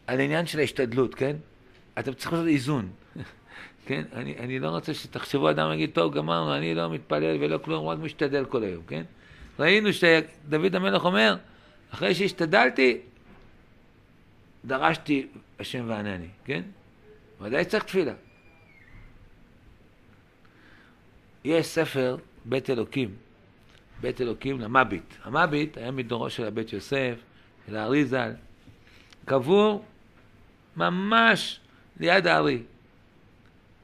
על עניין של ההשתדלות, כן? אתם צריכים לעשות איזון. כן? אני, אני לא רוצה שתחשבו, אדם יגיד, טוב, גמרנו, אני לא מתפלל ולא כלום, רק משתדל כל היום, כן? ראינו שדוד המלך אומר, אחרי שהשתדלתי, דרשתי השם וענני, כן? ודאי צריך תפילה. יש ספר בית אלוקים, בית אלוקים למביט. המביט היה מדורו של הבית יוסף, של הארי ז"ל, קבור ממש ליד הארי.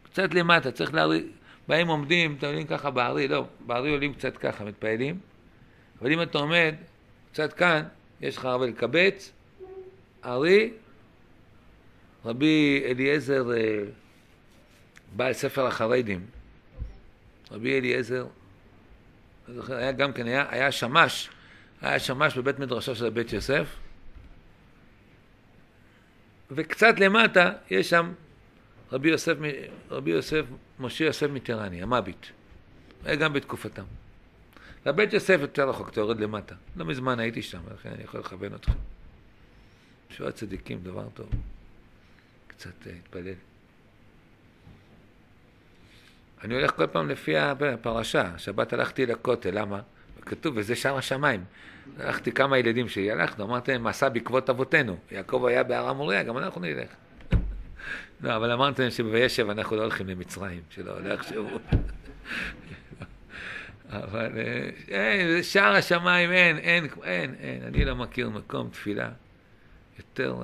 קצת למטה, צריך להרי... באים עומדים, אתם עולים ככה בארי, לא, בארי עולים קצת ככה, מתפעלים, אבל אם אתה עומד קצת כאן, יש לך אבל לקבץ, ארי, רבי אליעזר, אה, בעל ספר החרדים, רבי אליעזר, היה גם כן, היה, היה שמש, היה שמש בבית מדרשו של בית יוסף, וקצת למטה יש שם רבי יוסף, רבי יוסף, משה יוסף מטרני, המביט. היה גם בתקופתם. לבית יוסף יותר רחוק, אתה יורד למטה. לא מזמן הייתי שם, לכן אני יכול לכוון אותך. שואת צדיקים, דבר טוב. קצת להתפלל. אני הולך כל פעם לפי הפרשה. שבת הלכתי לכותל, למה? כתוב, וזה שער השמיים. הלכתי כמה ילדים שלי, הלכנו, אמרתי להם, מסע בעקבות אבותינו. יעקב היה בהר המוריה, גם אנחנו נלך. לא, אבל אמרתי להם שבבישב אנחנו לא הולכים למצרים, שלא, לא יחשבו. אבל אה, אין, שער השמיים אין, אין, אין, אין. אני לא מכיר מקום תפילה יותר...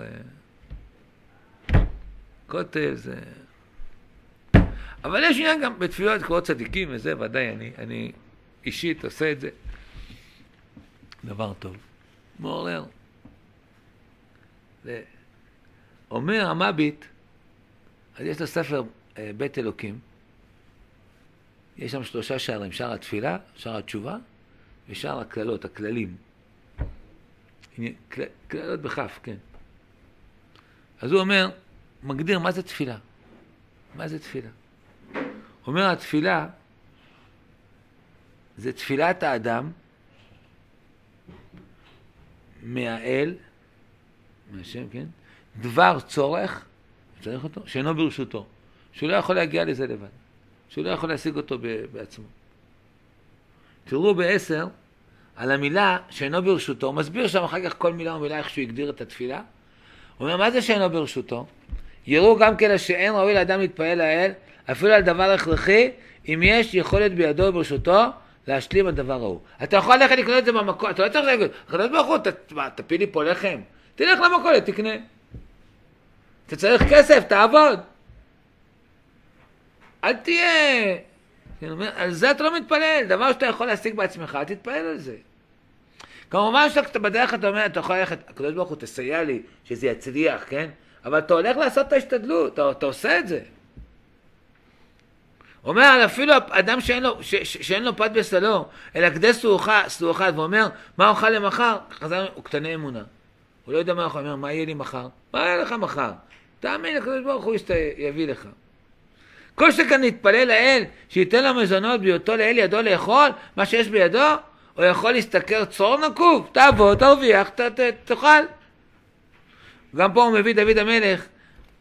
כותל זה... אבל יש עניין גם בתפילות קורות צדיקים וזה, ודאי, אני, אני אישית עושה את זה. דבר טוב. מעורר. אומר המביט, אז יש לו ספר אה, בית אלוקים, יש שם שלושה שערים, שער התפילה, שער התשובה ושער הקללות, הכללים. קללות בכף, כן. אז הוא אומר, מגדיר מה זה תפילה. מה זה תפילה? אומר התפילה זה תפילת האדם מהאל, מהשם, כן? דבר צורך, צריך אותו, שאינו ברשותו, שהוא לא יכול להגיע לזה לבד, שהוא לא יכול להשיג אותו בעצמו. תראו בעשר על המילה שאינו ברשותו, הוא מסביר שם אחר כך כל מילה ומילה איך שהוא הגדיר את התפילה. הוא אומר, מה זה שאינו ברשותו? יראו גם כן שאין ראוי לאדם להתפעל לאל, אפילו על דבר הכרחי, אם יש יכולת בידו וברשותו להשלים הדבר ההוא. אתה יכול ללכת לקנות את זה במקום, אתה לא צריך להגיד, הקדוש ברוך הוא, תפיל לי פה לחם. תלך למכולת, תקנה. אתה צריך כסף, תעבוד. אל תהיה... על זה אתה לא מתפלל, דבר שאתה יכול להשיג בעצמך, אל תתפלל על זה. כמובן שאתה בדרך אתה אומר, אתה יכול ללכת, הקדוש ברוך הוא תסייע לי, שזה יצליח, כן? אבל אתה הולך לעשות את ההשתדלות, אתה, אתה עושה את זה. אומר אפילו אדם שאין לו, ש, ש, שאין לו פת בסלו, אלא כדי סור אחד, ואומר, מה אוכל למחר? חזר, הוא קטני אמונה. הוא לא יודע מה אוכל, אומר, מה יהיה לי מחר? מה יהיה לך מחר? תאמין, הקדוש ברוך הוא יביא לך. כל שכאן יתפלל לאל, שייתן לו מזונות בהיותו לאל ידו לאכול, מה שיש בידו, הוא יכול להשתכר צור נקוב, תעבוד, תרוויח, תאכל. גם פה הוא מביא דוד המלך,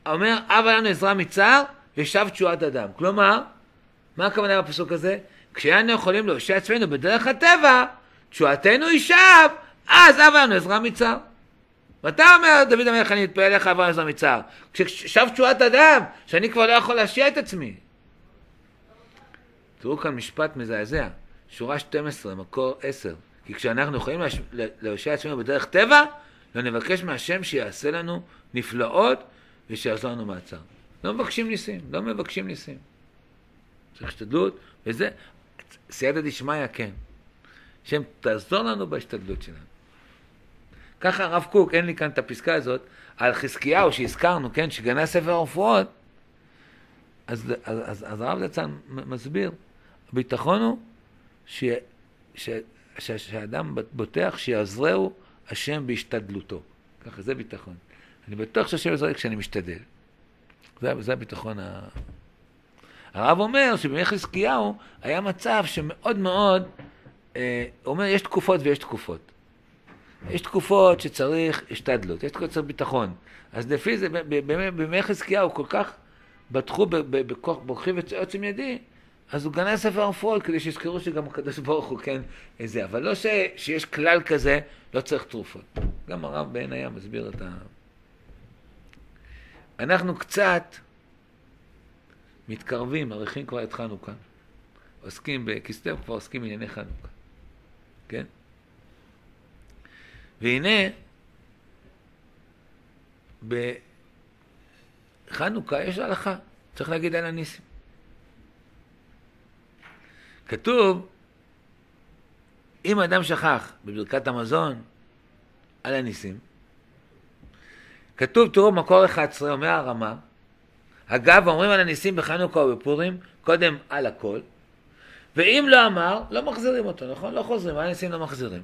אומר, אבא לנו עזרה מצער, ושב תשועת אדם. כלומר, מה הכוונה בפסוק הזה? כשאנו יכולים להושיע עצמנו בדרך הטבע, תשועתנו יישב, אז אבא לנו עזרה מצער. ואתה אומר, דוד המלך, אני אתפעל לך לנו עזרה מצער. כששב תשועת אדם, שאני כבר לא יכול להשיע את עצמי. תראו כאן משפט מזעזע. שורה 12, מקור 10. כי כשאנחנו יכולים להושיע עצמנו בדרך טבע, לא נבקש מהשם שיעשה לנו נפלאות ושיעזור לנו מעצר. לא מבקשים ניסים, לא מבקשים ניסים. צריך השתדלות, וזה, סייעתא דשמיא כן. השם תעזור לנו בהשתדלות שלנו. ככה הרב קוק, אין לי כאן את הפסקה הזאת, על חזקיהו שהזכרנו, כן, שגנה ספר הרפואות, אז, אז, אז, אז הרב זצ"ל מסביר, הביטחון הוא ש, ש, ש, שהאדם בוטח שיעזרהו השם בהשתדלותו. ככה, זה ביטחון. אני בטוח שהשם לי כשאני משתדל. זה, זה הביטחון ה... הרב אומר שבימי חזקיהו היה מצב שמאוד מאוד, אה, הוא אומר, יש תקופות ויש תקופות. יש תקופות שצריך השתדלות, יש תקופות שצריך ביטחון. אז לפי זה, בימי חזקיהו כל כך בטחו בכוח, בורחים ועוצם ידי, אז הוא גנז ספר הרפואות כדי שיזכרו שגם הקדוש ברוך הוא כן איזה, אבל לא ש, שיש כלל כזה, לא צריך תרופות. גם הרב בעין היה מסביר את ה... אנחנו קצת מתקרבים, מאריכים כבר את חנוכה. עוסקים בכסלו, כבר עוסקים בענייני חנוכה. כן? והנה, בחנוכה יש הלכה, צריך להגיד על הניסים. כתוב, אם אדם שכח בברכת המזון על הניסים, כתוב, תראו, מקור 11, אומר הרמה, אגב, אומרים על הניסים בחנוכה ובפורים, קודם על הכל, ואם לא אמר, לא מחזירים אותו, נכון? לא חוזרים, על הניסים לא מחזירים.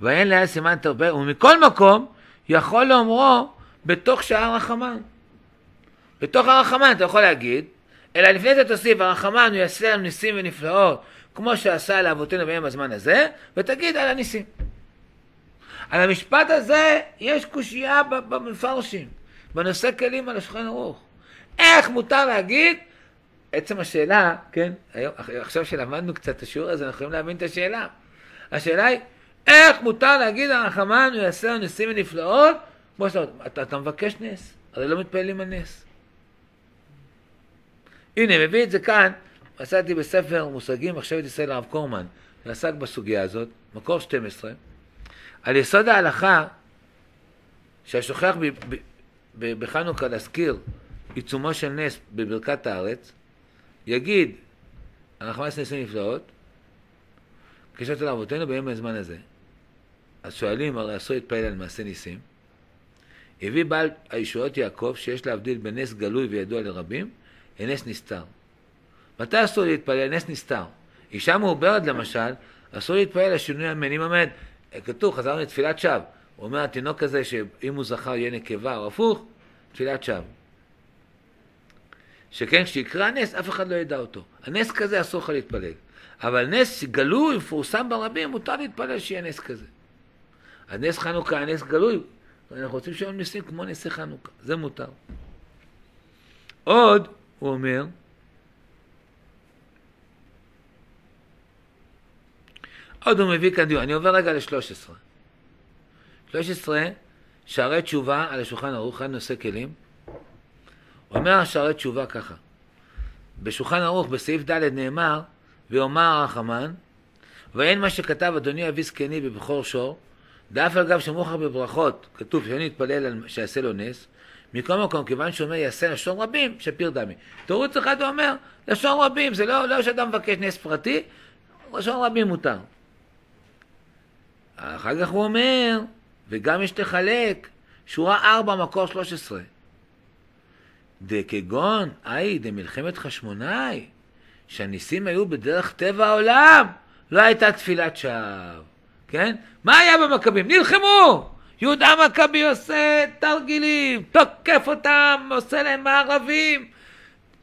ואין ליה סימן תרבה, ומכל מקום יכול לאומרו בתוך שער רחמן. בתוך הרחמן אתה יכול להגיד, אלא לפני זה תוסיף, הרחמן הוא יעשה לנו ניסים ונפלאות, כמו שעשה לאבותינו ביום הזמן הזה, ותגיד על הניסים. על המשפט הזה יש קושייה במפרשים, בנושא כלים על השולחן ערוך. איך מותר להגיד, עצם השאלה, כן, היום, עכשיו שלמדנו קצת את השיעור הזה, אנחנו יכולים להבין את השאלה. השאלה היא, איך מותר להגיד על הרחמן הוא יעשה ניסים ונפלאות? כמו שאתה אתה, אתה מבקש נס, הרי לא מתפעלים על נס. הנה, מביא את זה כאן, מצאתי בספר מושגים מחשבת ישראל הרב קורמן, שעסק בסוגיה הזאת, מקור 12, על יסוד ההלכה שהשוכח בחנוכה להזכיר עיצומו של נס בברכת הארץ, יגיד, אנחנו נעשה ניסים נפלאות, כשאתה לאבותינו ביום הזמן הזה. אז שואלים, הרי אסור להתפעל על מעשה ניסים. הביא בעל הישועות יעקב, שיש להבדיל בין נס גלוי וידוע לרבים, לנס נסתר. מתי אסור להתפלל? נס נסתר. אישה מעוברת למשל, אסור להתפלל על שינוי המנים עמד. כתוב, חזרנו לתפילת שווא. הוא אומר, התינוק הזה, שאם הוא זכר יהיה נקבה או הפוך, תפילת שווא. שכן כשיקרא נס, אף אחד לא ידע אותו. הנס כזה אסור לך להתפלל. אבל נס גלוי, מפורסם ברבים, מותר להתפלל שיהיה נס כזה. אז נס חנוכה, נס גלוי, אנחנו רוצים שיהיו ניסים כמו נסי חנוכה, זה מותר. עוד, הוא אומר, עוד הוא מביא כאן דיון, אני עובר רגע ל-13. 13, שערי תשובה על השולחן ערוך, אחד נושא כלים. אומר שערי תשובה ככה, בשולחן ערוך בסעיף ד' נאמר, ויאמר הרחמן, ואין מה שכתב אדוני אבי זקני בבכור שור, דאף על גב שמוכר בברכות, כתוב שאני אתפלל שיעשה לו נס, מכל מקום, כיוון שהוא אומר יעשה לשון רבים, שפיר דמי. תירוץ אחד הוא אומר, לשון רבים, זה לא, לא שאדם מבקש נס פרטי, לשון רבים מותר. אחר כך הוא אומר, וגם יש לחלק, שורה 4, מקור 13. דכגון, אי, דמלחמת חשמונאי, שהניסים היו בדרך טבע העולם, לא הייתה תפילת שווא. כן? מה היה במכבים? נלחמו! יהודה מכבי עושה תרגילים, תוקף אותם, עושה להם מערבים.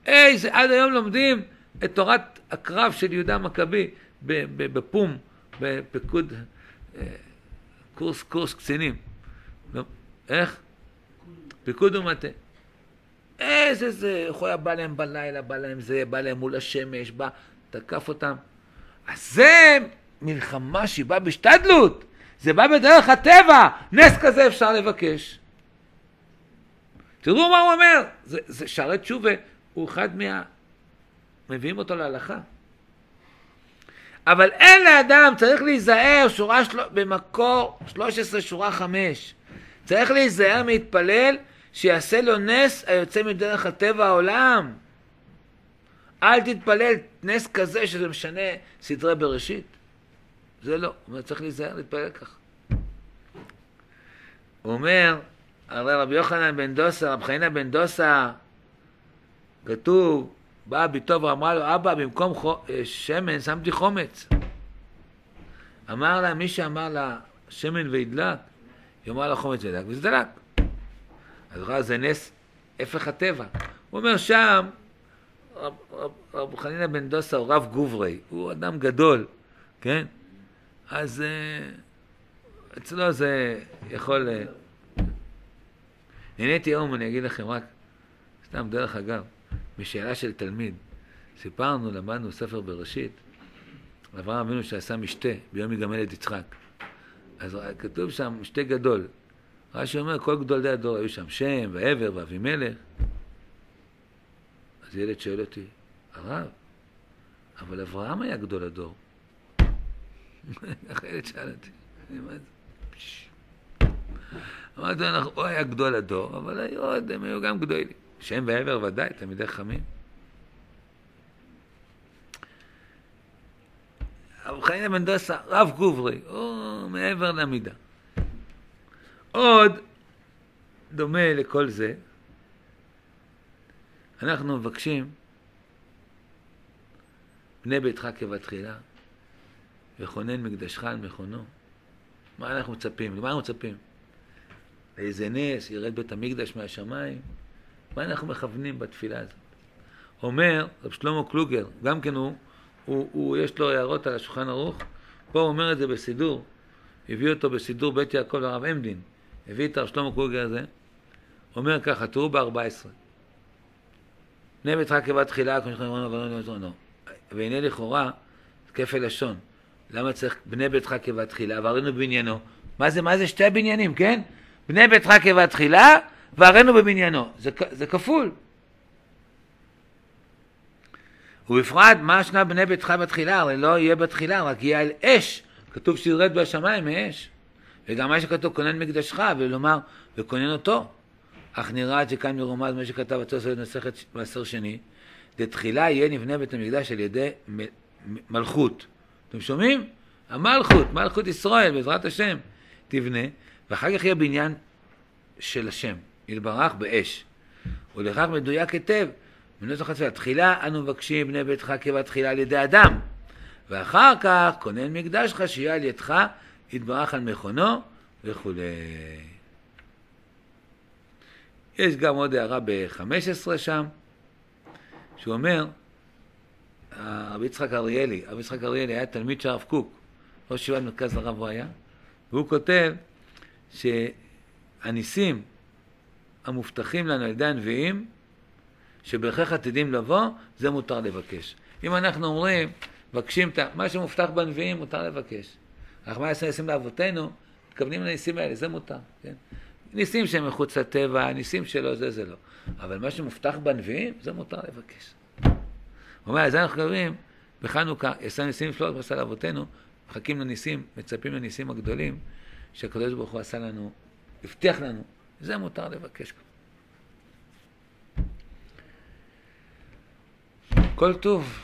איזה, עד היום לומדים את תורת הקרב של יהודה מכבי בפום, בפיקוד, אה, קורס, קורס קצינים. איך? פיקוד ומטה. איזה זה, איך הוא היה בא להם בלילה, בא להם זה, בא להם מול השמש, בא, תקף אותם. אז זה מלחמה שהיא באה בשתדלות, זה בא בדרך הטבע, נס כזה אפשר לבקש. תראו מה הוא אומר, זה, זה שערי תשובה, הוא אחד מה... מביאים אותו להלכה. אבל אין לאדם, צריך להיזהר, שורה של... במקור 13, שורה 5. צריך להיזהר להתפלל שיעשה לו נס היוצא מדרך הטבע העולם. אל תתפלל נס כזה שזה משנה סדרי בראשית. זה לא. הוא אומר, צריך להיזהר להתפלל ככה. הוא אומר, הרי רבי יוחנן בן דוסה, רב חיינה בן דוסה, כתוב, באה ביתו ואמרה לו, אבא, במקום חו... אה, שמן שמתי חומץ. אמר לה, מי שאמר לה שמן וידלק, היא אמרה לה חומץ וידלק, וזה דלק. אז ראה, זה נס הפך הטבע. הוא אומר שם, רב, רב, רב חנינא בן דוסה הוא רב גוברי, הוא אדם גדול, כן? אז אה, אצלו זה יכול... אה, נהניתי היום, אני אגיד לכם רק, סתם דרך אגב, משאלה של תלמיד. סיפרנו, למדנו ספר בראשית, אברהם אבינו שעשה משתה ביום יגמל את יצחק. אז כתוב שם משתה גדול. רש"י אומר, כל גדולי הדור היו שם, שם ועבר ואבימלך. אז ילד שואל אותי, הרב, אבל אברהם היה גדול הדור. איך ילד שאל אותי, מה זה? אמרתי לו, הוא היה גדול הדור, אבל היו עוד, הם היו גם גדולים. שם ועבר ודאי, תלמידי חכמים. רב חיים בן דוסה, רב גוברי, הוא מעבר למידה. עוד, דומה לכל זה, אנחנו מבקשים בני ביתך כבתחילה, וכונן מקדשך על מכונו. מה אנחנו מצפים? למה אנחנו מצפים? לאיזה נס, ירד בית המקדש מהשמיים? מה אנחנו מכוונים בתפילה הזאת? אומר רב שלמה קלוגר, גם כן הוא, הוא, הוא, יש לו הערות על השולחן ערוך, פה הוא אומר את זה בסידור, הביא אותו בסידור בית יעקב לרב עמדין, הביא את הרב שלמה קלוגר הזה, אומר ככה, תראו ב-14, בני ביתך כבת תחילה, כמו שאנחנו אומרים, אבל לא והנה לכאורה, כפל לשון, למה צריך בני ביתך כבת תחילה, והרינו בבניינו, מה זה, מה זה שתי הבניינים, כן? בני ביתך כבת תחילה, והרינו בבניינו. זה, זה כפול. ובפרט, מה שנה בני ביתך בתחילה? הרי לא יהיה בתחילה, רק יהיה על אש. כתוב שירד בשמיים מאש. וגם מה שכתוב, כונן מקדשך, ולומר, וכונן אותו. אך נראה עד שכאן מרומז מה שכתב התוספות במסכת מעשר שני, לתחילה יהיה נבנה בית המקדש על ידי מלכות. אתם שומעים? המלכות, מלכות ישראל, בעזרת השם, תבנה, ואחר כך יהיה בניין של השם. יתברך באש. ולכך מדויק היטב. בנוסח התפילה, תחילה אנו מבקשים בני ביתך כבתחילה על ידי אדם, ואחר כך כונן מקדשך שיהיה על ידך יתברך על מכונו וכולי. יש גם עוד הערה ב-15 שם, שהוא אומר, רבי יצחק אריאלי, רבי יצחק אריאלי היה תלמיד של הרב קוק, ראש ישיבת מרכז הרב הוא היה, והוא כותב שהניסים המובטחים לנו על ידי הנביאים, שבהכרח עתידים לבוא, זה מותר לבקש. אם אנחנו אומרים, מבקשים את מה שמובטח בנביאים, מותר לבקש. אך מה ניסים לאבותינו, מתכוונים לניסים האלה, זה מותר, כן? ניסים שהם מחוץ לטבע, ניסים שלא, זה, זה לא. אבל מה שמובטח בנביאים, זה מותר לבקש. הוא אומר, אז אנחנו קוראים, בחנוכה, יעשה ניסים שלא עשה לאבותינו, מחכים לניסים, מצפים לניסים הגדולים, שהקדוש ברוך הוא עשה לנו, הבטיח לנו, זה מותר לבקש. כל טוב.